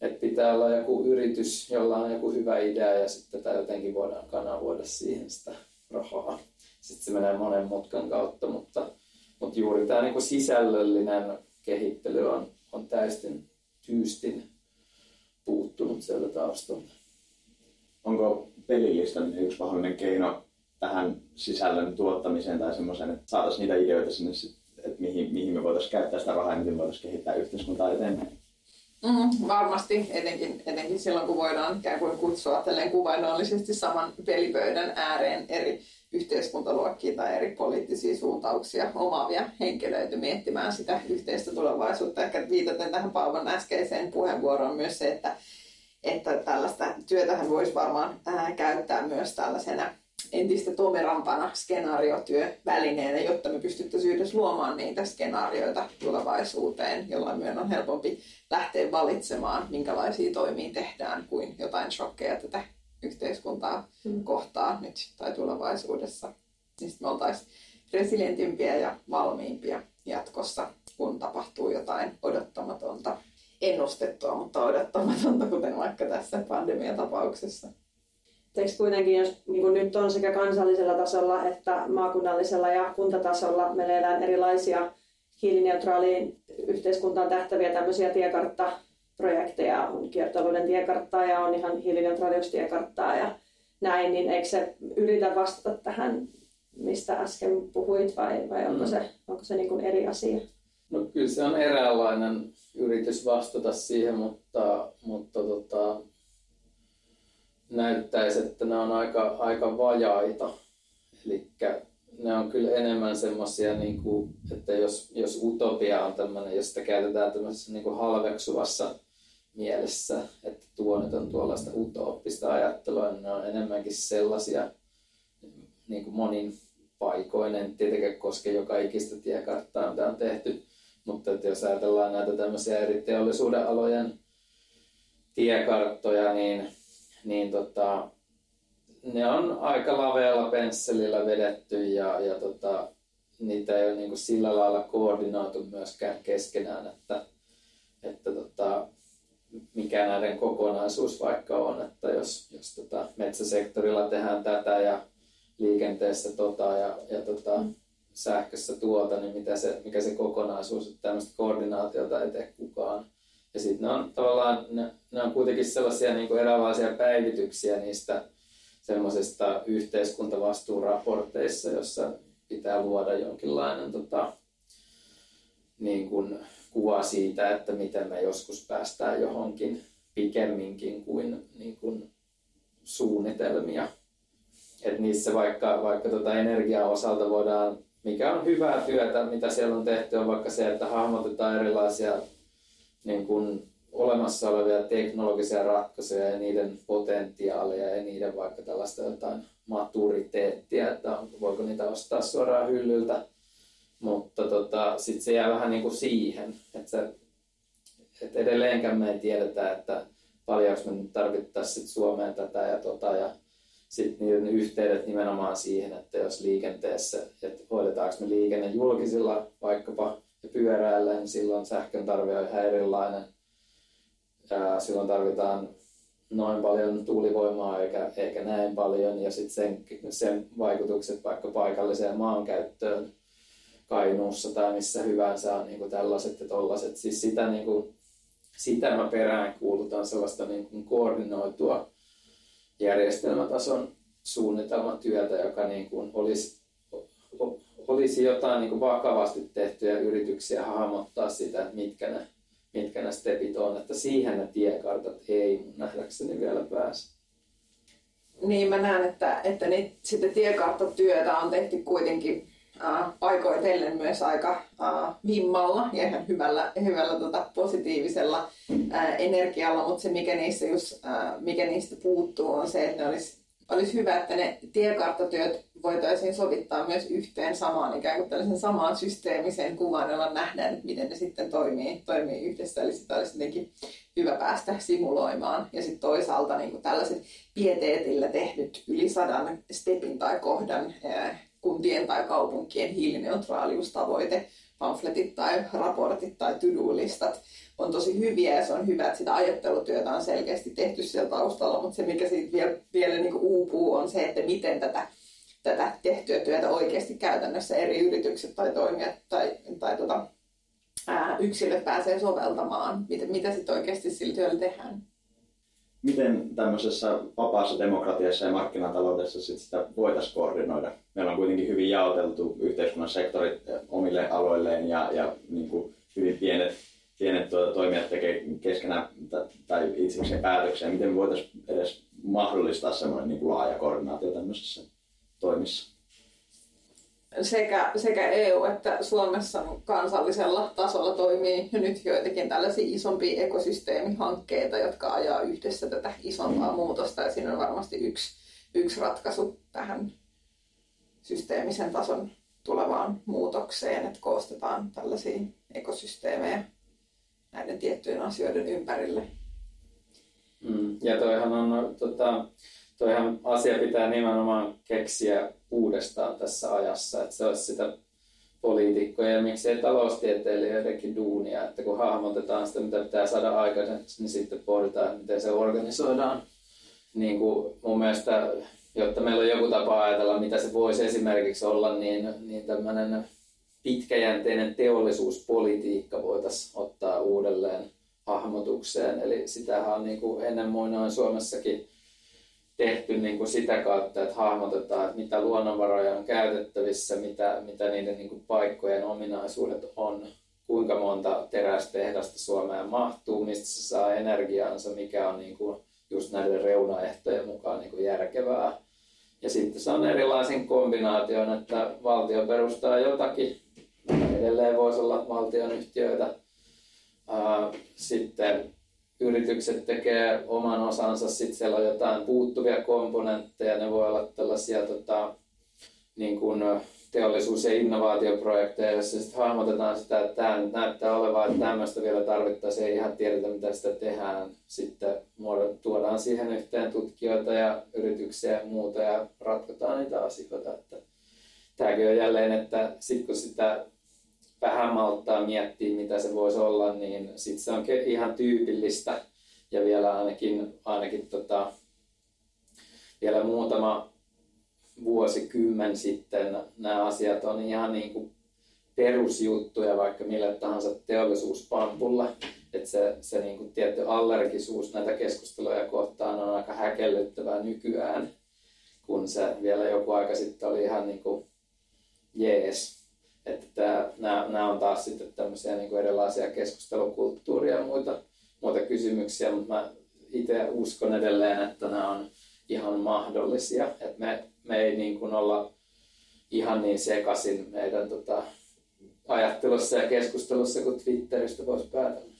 että pitää olla joku yritys, jolla on joku hyvä idea ja sitten tätä jotenkin voidaan kanavoida siihen sitä rahaa. Sitten se menee monen mutkan kautta, mutta, mutta juuri tämä niin kuin sisällöllinen kehittely on, on täysin tyystin puuttunut sieltä taustalta. Onko pelillistaminen yksi mahdollinen keino tähän sisällön tuottamiseen tai semmoisen, että saataisiin niitä ideoita sinne, että mihin, mihin me voitaisiin käyttää sitä rahaa ja miten voitaisiin kehittää yhteiskuntaa eteenpäin? Mm, varmasti, etenkin, etenkin silloin kun voidaan ikään kuin kutsua kuvainnollisesti saman pelipöydän ääreen eri yhteiskuntaluokkia tai eri poliittisia suuntauksia omaavia henkilöitä miettimään sitä yhteistä tulevaisuutta. Ehkä viitaten tähän Paavan äskeiseen puheenvuoroon myös se, että, että tällaista työtähän voisi varmaan ää, käyttää myös tällaisena entistä tomerampana skenaariotyövälineenä, jotta me pystyttäisiin yhdessä luomaan niitä skenaarioita tulevaisuuteen, jolloin meidän on helpompi lähteä valitsemaan, minkälaisia toimia tehdään, kuin jotain shokkeja tätä yhteiskuntaa mm. kohtaa nyt tai tulevaisuudessa. Niin me oltaisiin resilientimpiä ja valmiimpia jatkossa, kun tapahtuu jotain odottamatonta, ennustettua, mutta odottamatonta, kuten vaikka tässä pandemiatapauksessa. Eikö kuitenkin, jos niin nyt on sekä kansallisella tasolla että maakunnallisella ja kuntatasolla, meillä elää erilaisia hiilineutraaliin yhteiskuntaan tähtäviä tämmöisiä tiekarttaprojekteja, on kiertotalouden tiekarttaa ja on ihan hiilineutraaliustiekarttaa ja näin, niin eikö se yritä vastata tähän, mistä äsken puhuit vai, vai onko mm. se, onko se niin kuin eri asia? No kyllä se on eräänlainen yritys vastata siihen, mutta, mutta tota, näyttäisi, että ne on aika, aika vajaita. Eli ne on kyllä enemmän semmoisia, niin kuin, että jos, jos utopia on tämmöinen, jos sitä käytetään tämmöisessä niin kuin halveksuvassa mielessä, että tuo nyt on tuollaista utooppista ajattelua, niin ne on enemmänkin sellaisia niin kuin monin paikoinen, tietenkään koske joka ikistä tiekarttaa, mitä on tehty, mutta että jos ajatellaan näitä tämmöisiä eri teollisuuden alojen tiekarttoja, niin niin tota, ne on aika lavealla pensselillä vedetty ja, ja tota, niitä ei ole niin kuin sillä lailla koordinoitu myöskään keskenään, että, että tota, mikä näiden kokonaisuus vaikka on, että jos, jos tota metsäsektorilla tehdään tätä ja liikenteessä tota ja, ja tota, mm. sähkössä tuota, niin mitä se, mikä se kokonaisuus, että tämmöistä koordinaatiota ei tee kukaan. Ja sitten ne on tavallaan, ne, ne on kuitenkin sellaisia niin kuin eräänlaisia päivityksiä niistä semmoisista yhteiskuntavastuuraporteissa, jossa pitää luoda jonkinlainen tota, niin kuin kuva siitä, että miten me joskus päästään johonkin pikemminkin kuin, niin kuin suunnitelmia. Et niissä vaikka, vaikka tota energian osalta voidaan, mikä on hyvää työtä, mitä siellä on tehty, on vaikka se, että hahmotetaan erilaisia niin kuin olemassa olevia teknologisia ratkaisuja ja niiden potentiaalia ja niiden vaikka tällaista jotain maturiteettia, että voiko niitä ostaa suoraan hyllyltä. Mutta tota, sitten se jää vähän niin kuin siihen, että, että edelleenkään me ei tiedetä, että paljonko me nyt tarvittaisiin Suomeen tätä ja tota, ja sitten niiden yhteydet nimenomaan siihen, että jos liikenteessä, että hoidetaanko me liikenne julkisilla vaikkapa pyöräillä, niin silloin sähkön tarve on ihan erilainen. Ja silloin tarvitaan noin paljon tuulivoimaa eikä, eikä näin paljon. Ja sitten sen, sen vaikutukset vaikka paikalliseen maankäyttöön Kainuussa tai missä hyvänsä on niin tällaiset ja tollaiset. Siis sitä, niin kuin, sitä mä perään kuulutaan sellaista niin kuin koordinoitua järjestelmätason suunnitelmatyötä, joka niin kuin olisi olisi jotain niin kuin vakavasti tehtyjä yrityksiä hahmottaa sitä, että mitkä ne, mitkä ne stepit on, että siihen ne tiekartat ei nähdäkseni vielä pääse. Niin, mä näen, että, että niitä, sitten tiekarttatyötä on tehty kuitenkin äh, paikoitellen myös aika äh, vimmalla ja ihan hyvällä, hyvällä tota, positiivisella äh, energialla, mutta se mikä niistä, just, äh, mikä niistä puuttuu on se, että ne olisi olisi hyvä, että ne tiekarttatyöt voitaisiin sovittaa myös yhteen samaan ikään kuin tällaisen samaan systeemiseen kuvaan, jolla nähdään, että miten ne sitten toimii, toimii yhdessä. Eli sitä olisi jotenkin hyvä päästä simuloimaan. Ja sitten toisaalta niin kuin tällaiset pieteetillä tehdyt yli sadan stepin tai kohdan kuntien tai kaupunkien hiilineutraaliustavoite, pamfletit tai raportit tai to-do-listat on tosi hyviä ja se on hyvä, että sitä ajattelutyötä on selkeästi tehty siellä taustalla, mutta se mikä siitä vielä, vielä niin kuin uupuu on se, että miten tätä, tätä tehtyä työtä oikeasti käytännössä eri yritykset tai toimijat tai, tai tota, ää, yksilöt pääsee soveltamaan, mitä, mitä sitten oikeasti sillä työllä tehdään. Miten tämmöisessä vapaassa demokratiassa ja markkinataloudessa sit sitä voitaisiin koordinoida? Meillä on kuitenkin hyvin jaoteltu yhteiskunnan sektorit omille aloilleen ja, ja niin kuin hyvin pienet pienet tuota, toimijat tekee keskenään tai itsekseen päätöksiä, miten me voitaisiin edes mahdollistaa semmoinen niin kuin laaja koordinaatio tämmöisessä toimissa? sekä, sekä EU että Suomessa kansallisella tasolla toimii jo nyt joitakin tällaisia isompia ekosysteemihankkeita, jotka ajaa yhdessä tätä isompaa muutosta. Ja siinä on varmasti yksi, yksi ratkaisu tähän systeemisen tason tulevaan muutokseen, että koostetaan tällaisia ekosysteemejä näiden tiettyjen asioiden ympärille. Mm. Ja toihan on, tota, toihan asia pitää nimenomaan keksiä uudestaan tässä ajassa, että se olisi sitä poliitikkojen ja miksei taloustieteilijöidenkin duunia, että kun hahmotetaan sitä, mitä pitää saada aikaiseksi, niin sitten pohditaan, miten se organisoidaan. Niin kuin mun mielestä, jotta meillä on joku tapa ajatella, mitä se voisi esimerkiksi olla, niin, niin tämmöinen pitkäjänteinen teollisuuspolitiikka voitaisiin ottaa uudelleen hahmotukseen. Eli sitähän on niin kuin ennen muinoin Suomessakin tehty niin kuin sitä kautta, että hahmotetaan, että mitä luonnonvaroja on käytettävissä, mitä, mitä niiden niin kuin paikkojen ominaisuudet on, kuinka monta terästehdasta Suomeen mahtuu, mistä se saa energiaansa, mikä on niin kuin just näiden reunaehtojen mukaan niin kuin järkevää. Ja sitten se on erilaisin kombinaation, että valtio perustaa jotakin, edelleen voisi olla valtionyhtiöitä, sitten yritykset tekee oman osansa, sitten siellä on jotain puuttuvia komponentteja, ne voi olla tällaisia tota, niin kuin teollisuus- ja innovaatioprojekteja, joissa sitten hahmotetaan sitä, että tämä nyt näyttää olevan, että tämmöistä vielä tarvittaisiin, ei ihan tiedetä mitä sitä tehdään. Sitten tuodaan siihen yhteen tutkijoita ja yrityksiä ja muuta ja ratkotaan niitä asioita. Että tämäkin on jälleen, että sitten kun sitä vähän malttaa miettiä, mitä se voisi olla, niin sitten se on ihan tyypillistä. Ja vielä ainakin, ainakin tota, vielä muutama vuosikymmen sitten nämä asiat on ihan niin kuin perusjuttuja vaikka millä tahansa teollisuuspampulla. Että se, se niin kuin tietty allergisuus näitä keskusteluja kohtaan on aika häkellyttävää nykyään, kun se vielä joku aika sitten oli ihan niin kuin jees että nämä on taas sitten tämmöisiä niin kuin erilaisia keskustelukulttuuria ja muita, muita kysymyksiä, mutta mä itse uskon edelleen, että nämä on ihan mahdollisia. Että me, me ei niin kuin olla ihan niin sekaisin meidän tota, ajattelussa ja keskustelussa kuin Twitteristä voisi päätellä.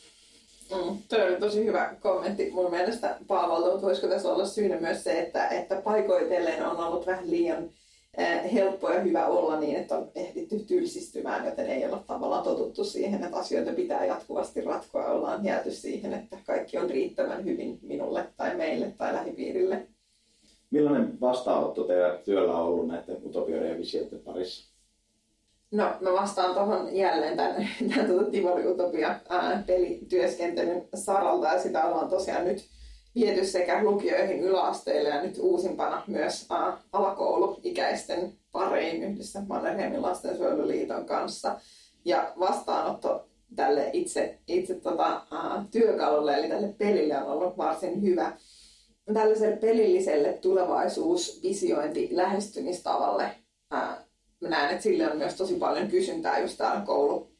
Mm, tuo oli tosi hyvä kommentti mun mielestä Paavalta, mutta voisiko tässä olla syynä myös se, että, että paikoitellen on ollut vähän liian helppo ja hyvä olla niin, että on ehditty tylsistymään, joten ei ole tavallaan totuttu siihen, että asioita pitää jatkuvasti ratkoa. Ollaan jääty siihen, että kaikki on riittävän hyvin minulle tai meille tai lähipiirille. Millainen vastaanotto teidän työllä on ollut näiden utopioiden ja visioiden parissa? No, mä vastaan tuohon jälleen tämän, tämän tuota Tivoli Utopia ää, pelityöskentelyn saralta ja sitä ollaan tosiaan nyt viety sekä lukioihin yläasteille ja nyt uusimpana myös alakouluikäisten pariin yhdessä Mannerheimin lastensuojeluliiton kanssa. Ja vastaanotto tälle itse, itse tota, uh, työkalulle, eli tälle pelille on ollut varsin hyvä. Tällaiselle pelilliselle tulevaisuusvisiointi lähestymistavalle uh, mä näen, että sille on myös tosi paljon kysyntää just täällä koulu,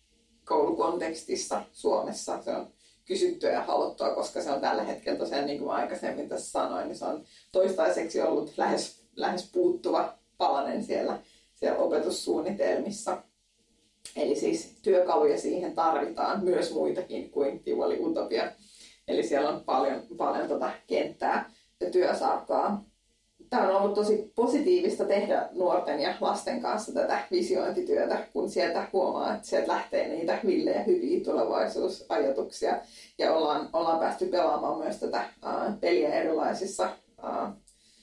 koulukontekstissa Suomessa. Se on kysyttyä ja haluttua, koska se on tällä hetkellä tosiaan, niin kuin aikaisemmin tässä sanoin, niin se on toistaiseksi ollut lähes, lähes puuttuva palanen siellä, siellä opetussuunnitelmissa. Eli siis työkaluja siihen tarvitaan myös muitakin kuin Tivoli Utopia. Eli siellä on paljon, paljon tota kenttää ja työsarkaa tämä on ollut tosi positiivista tehdä nuorten ja lasten kanssa tätä visiointityötä, kun sieltä huomaa, että sieltä lähtee niitä villejä hyviä tulevaisuusajatuksia. Ja ollaan, ollaan päästy pelaamaan myös tätä uh, peliä erilaisissa uh,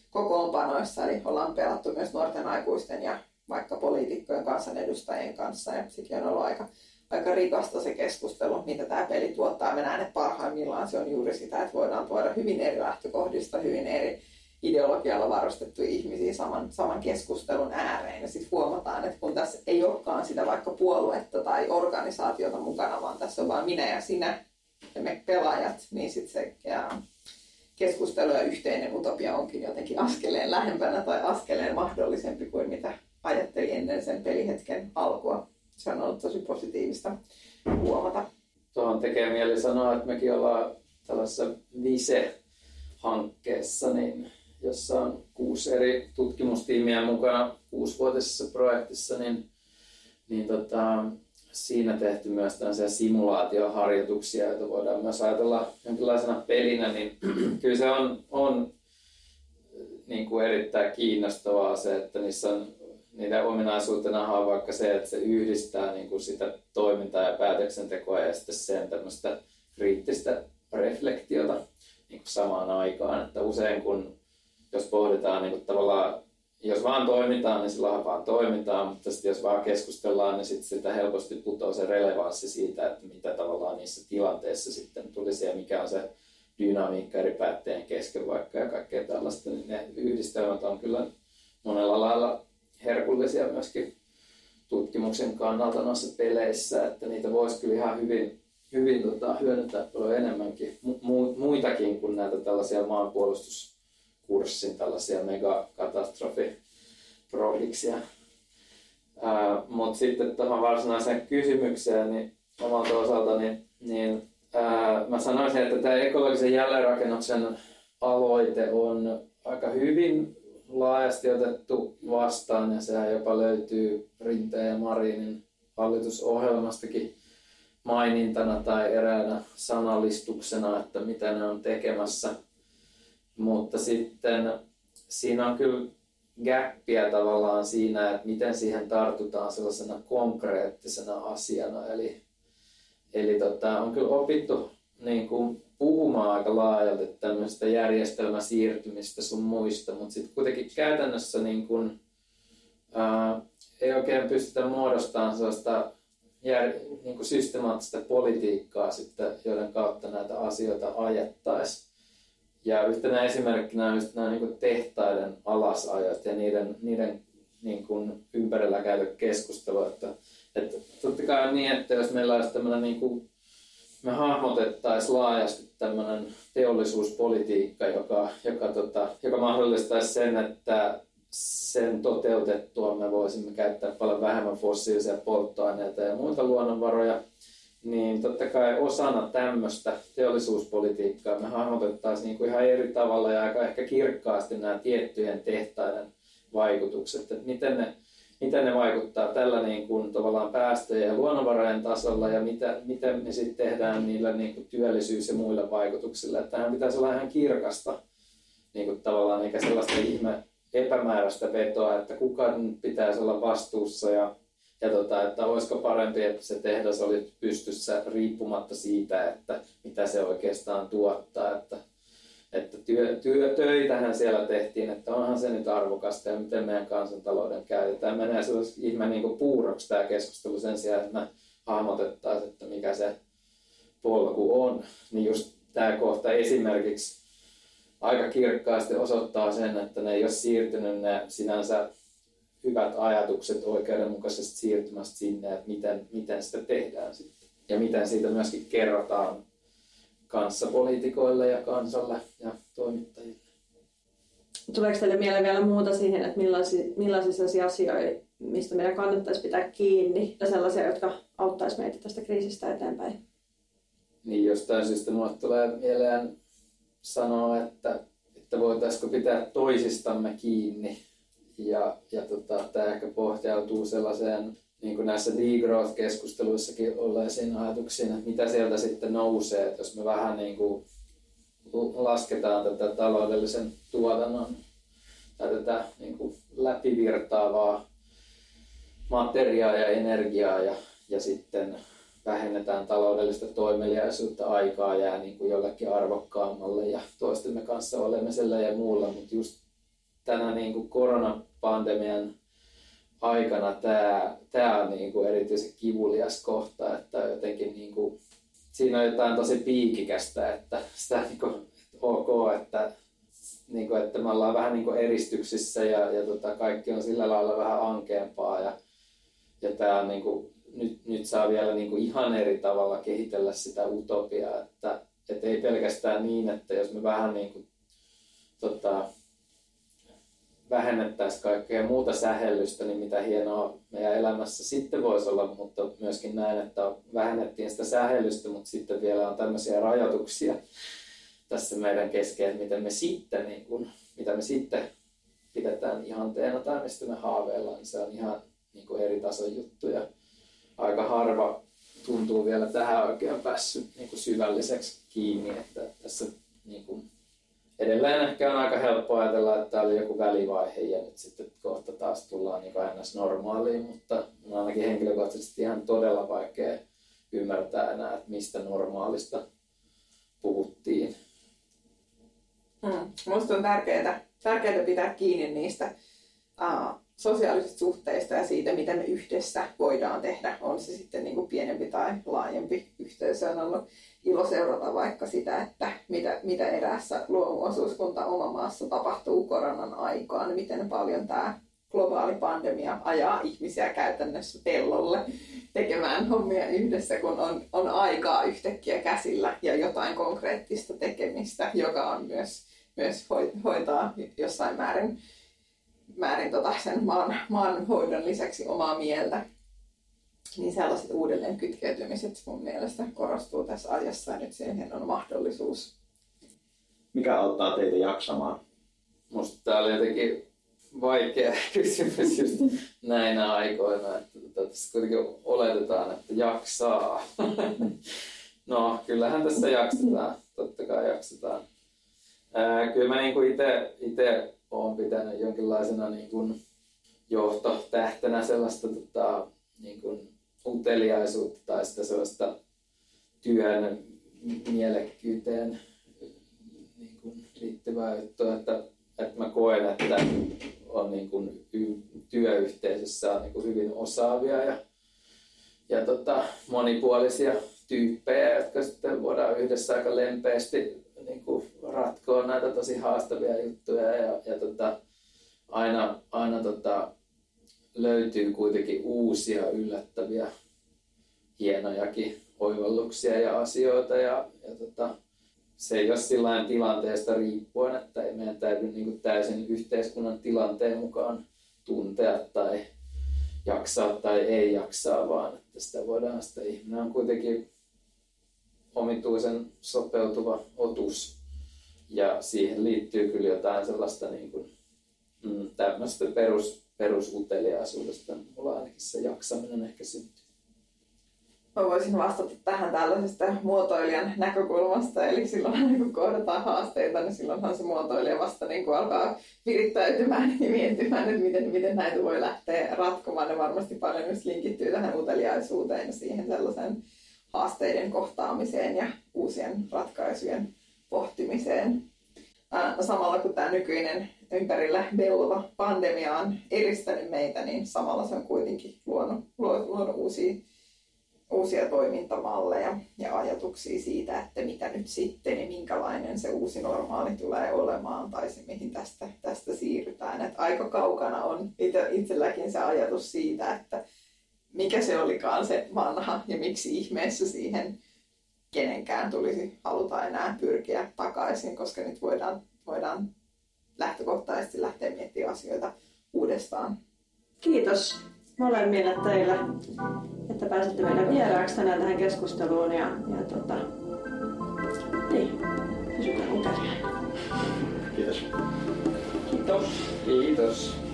kokoonpanoissa, eli ollaan pelattu myös nuorten aikuisten ja vaikka poliitikkojen kansanedustajien kanssa, ja sekin on ollut aika, aika rikasta se keskustelu, mitä tämä peli tuottaa. Me näen, että parhaimmillaan se on juuri sitä, että voidaan tuoda hyvin eri lähtökohdista, hyvin eri ideologialla varustettuja ihmisiä saman, saman keskustelun ääreen. Ja sitten huomataan, että kun tässä ei olekaan sitä vaikka puoluetta tai organisaatiota mukana, vaan tässä on vain minä ja sinä ja me pelaajat, niin sitten se ja keskustelu ja yhteinen utopia onkin jotenkin askeleen lähempänä tai askeleen mahdollisempi kuin mitä ajattelin ennen sen pelihetken alkua. Se on ollut tosi positiivista huomata. Tuohon tekee mieli sanoa, että mekin ollaan tällaisessa vise hankkeessa, niin jossa on kuusi eri tutkimustiimiä mukana kuusivuotisessa projektissa, niin, niin tota, siinä tehty myös tällaisia simulaatioharjoituksia, joita voidaan myös ajatella jonkinlaisena pelinä, niin kyllä se on, on niin kuin erittäin kiinnostavaa se, että niissä on niiden ominaisuutena on vaikka se, että se yhdistää niin kuin sitä toimintaa ja päätöksentekoa ja sitten sen tämmöistä kriittistä reflektiota niin kuin samaan aikaan. Että usein kun, jos pohditaan niin kuin tavallaan, jos vaan toimitaan, niin silloin vaan toimitaan, mutta sitten jos vaan keskustellaan, niin sitten sitä helposti putoaa se relevanssi siitä, että mitä tavallaan niissä tilanteissa sitten tulisi ja mikä on se dynamiikka eri päättäjien kesken vaikka ja kaikkea tällaista, niin ne yhdistelmät on kyllä monella lailla herkullisia myöskin tutkimuksen kannalta noissa peleissä, että niitä voisi kyllä ihan hyvin, hyvin tota, hyödyntää paljon enemmänkin, Mu- muitakin kuin näitä tällaisia maanpuolustuskurssin tällaisia megakatastrofiprohiksia. Mutta sitten tähän varsinaiseen kysymykseen, niin omalta osaltani, niin, niin ää, mä sanoisin, että tämä ekologisen jälleenrakennuksen aloite on aika hyvin laajasti otettu vastaan ja sehän jopa löytyy Rinteen ja Marinin hallitusohjelmastakin mainintana tai eräänä sanallistuksena, että mitä ne on tekemässä. Mutta sitten siinä on kyllä gäppiä tavallaan siinä, että miten siihen tartutaan sellaisena konkreettisena asiana. Eli, eli tota, on kyllä opittu niin kuin puhumaan aika laajalti tämmöistä järjestelmäsiirtymistä sun muista, mutta sitten kuitenkin käytännössä niin kun, ää, ei oikein pystytä muodostamaan sellaista jär, niin kuin systemaattista politiikkaa, sitten, joiden kautta näitä asioita ajettaisiin. Ja yhtenä esimerkkinä on just nämä niin tehtaiden alasajot ja niiden, niiden niin kuin ympärillä käyty keskustelu. Että, että totta kai on niin, että jos meillä olisi tämmöinen niin kuin me hahmotettaisiin laajasti tämmöinen teollisuuspolitiikka, joka, joka, tota, joka mahdollistaisi sen, että sen toteutettua me voisimme käyttää paljon vähemmän fossiilisia polttoaineita ja muita luonnonvaroja, niin totta kai osana tämmöistä teollisuuspolitiikkaa me hahmotettaisiin niin kuin ihan eri tavalla ja aika ehkä kirkkaasti nämä tiettyjen tehtaiden vaikutukset, että miten ne miten ne vaikuttaa tällä niin kuin, tavallaan päästöjen ja luonnonvarojen tasolla ja mitä, miten me sitten tehdään niillä niin kuin, työllisyys- ja muilla vaikutuksilla. Että tähän pitäisi olla ihan kirkasta niin kuin, tavallaan eikä sellaista ihme epämääräistä vetoa, että kuka pitäisi olla vastuussa ja, ja tota, että olisiko parempi, että se tehdas oli pystyssä riippumatta siitä, että mitä se oikeastaan tuottaa. Että että työ, työ, töitähän siellä tehtiin, että onhan se nyt arvokasta ja miten meidän kansantalouden käytetään. Menee sellaisen ihme niin puuroksi tämä keskustelu sen sijaan, että me hahmotettaisiin, että mikä se polku on. Niin just tämä kohta esimerkiksi aika kirkkaasti osoittaa sen, että ne ei ole siirtynyt ne sinänsä hyvät ajatukset oikeudenmukaisesta siirtymästä sinne, että miten, miten sitä tehdään sitten. Ja miten siitä myöskin kerrotaan kanssapoliitikoille ja kansalle ja toimittajille. Tuleeko teille mieleen vielä muuta siihen, että millaisia, millaisia sellaisia asioita, mistä meidän kannattaisi pitää kiinni ja sellaisia, jotka auttaisi meitä tästä kriisistä eteenpäin? Niin jostain syystä minulle tulee mieleen sanoa, että, että voitaisiko pitää toisistamme kiinni. Ja, ja tota, tämä ehkä pohjautuu sellaiseen niin kuin näissä degrowth-keskusteluissakin olleisiin ajatuksiin, että mitä sieltä sitten nousee, että jos me vähän niin kuin lasketaan tätä taloudellisen tuotannon tai tätä niin kuin läpivirtaavaa materiaa ja energiaa ja, ja sitten vähennetään taloudellista toimeliaisuutta, aikaa jää niin kuin jollekin arvokkaammalle ja toistemme kanssa olemisella ja muulla, mutta just tänä niin kuin koronapandemian aikana tämä, tämä on niin kuin erityisen kivulias kohta, että jotenkin niin kuin, siinä on jotain tosi piikikästä, että sitä niin kuin, ok, että, niin kuin, että me ollaan vähän niin kuin eristyksissä ja, ja tota, kaikki on sillä lailla vähän ankeampaa ja, ja tämä on niin kuin, nyt, nyt saa vielä niin kuin ihan eri tavalla kehitellä sitä utopiaa, että, että ei pelkästään niin, että jos me vähän niin kuin, tota, vähennettäisiin kaikkea muuta sähellystä, niin mitä hienoa meidän elämässä sitten voisi olla, mutta myöskin näin, että vähennettiin sitä sähellystä, mutta sitten vielä on tämmöisiä rajoituksia tässä meidän kesken, että miten me sitten, niin mitä mitä me sitten pidetään ihanteena tai mistä me haaveillaan, niin se on ihan niin kuin eri tason juttu ja aika harva tuntuu vielä tähän oikein päässyt niin kuin syvälliseksi kiinni, että tässä niin kuin, edelleen ehkä on aika helppo ajatella, että tämä oli joku välivaihe ja nyt sitten kohta taas tullaan niin ns. normaaliin, mutta on ainakin henkilökohtaisesti ihan todella vaikea ymmärtää enää, että mistä normaalista puhuttiin. Mm. Minusta on tärkeää, tärkeää pitää kiinni niistä uh, sosiaalisista suhteista ja siitä, mitä me yhdessä voidaan tehdä. On se sitten niin kuin pienempi tai laajempi yhteisö. On ollut ilo seurata vaikka sitä, että mitä, mitä eräässä luomuosuuskunta oma maassa tapahtuu koronan aikaan, miten paljon tämä globaali pandemia ajaa ihmisiä käytännössä pellolle tekemään hommia yhdessä, kun on, on aikaa yhtäkkiä käsillä ja jotain konkreettista tekemistä, joka on myös, myös hoitaa jossain määrin, määrin tota sen maan, maan hoidon lisäksi omaa mieltä. Niin sellaiset uudelleen kytkeytymiset mun mielestä korostuu tässä ajassa ja nyt siihen on mahdollisuus. Mikä auttaa teitä jaksamaan? Musta tää oli jotenkin vaikea kysymys just näinä aikoina, että tota, tässä kuitenkin oletetaan, että jaksaa. no, kyllähän tässä jaksetaan, totta kai jaksetaan. Ää, kyllä mä niin itse olen pitänyt jonkinlaisena niin kuin johtotähtenä sellaista tota, niin kuin uteliaisuutta tai sitä sellaista työn mielekkyyteen niin kuin liittyvää juttua, että, että mä koen, että on niin kuin työyhteisössä on niin kuin hyvin osaavia ja, ja tota, monipuolisia tyyppejä, jotka sitten voidaan yhdessä aika lempeästi niin kuin ratkoa näitä tosi haastavia juttuja ja, ja tota, aina, aina tota, löytyy kuitenkin uusia yllättäviä hienojakin oivalluksia ja asioita ja, ja tota, se ei ole sillä tilanteesta riippuen, että ei meidän täytyy niin täysin yhteiskunnan tilanteen mukaan tuntea tai jaksaa tai ei jaksaa, vaan että sitä voidaan sitä ihminen on kuitenkin omituisen sopeutuva otus ja siihen liittyy kyllä jotain sellaista niin kuin, mm, tämmöistä perus, perusuteliaisuudesta. Mulla ainakin se jaksaminen ehkä syntyy mä voisin vastata tähän tällaisesta muotoilijan näkökulmasta. Eli silloin kun kohdataan haasteita, niin silloinhan se muotoilija vasta niin kuin alkaa virittäytymään ja miettimään, että miten, miten näitä voi lähteä ratkomaan. Ne varmasti paljon myös linkittyy tähän uteliaisuuteen ja siihen sellaisen haasteiden kohtaamiseen ja uusien ratkaisujen pohtimiseen. Samalla kun tämä nykyinen ympärillä belva pandemia on eristänyt meitä, niin samalla se on kuitenkin luonut, luonut uusia uusia toimintamalleja ja ajatuksia siitä, että mitä nyt sitten ja minkälainen se uusi normaali tulee olemaan tai se mihin tästä, tästä siirrytään. Että aika kaukana on itselläkin se ajatus siitä, että mikä se olikaan se vanha ja miksi ihmeessä siihen kenenkään tulisi haluta enää pyrkiä takaisin, koska nyt voidaan, voidaan lähtökohtaisesti lähteä miettimään asioita uudestaan. Kiitos molemmille teille, että pääsitte meidän vieraaksi tänään tähän keskusteluun. Ja, ja tota, niin, pysykää Kiitos. Kiitos. Kiitos.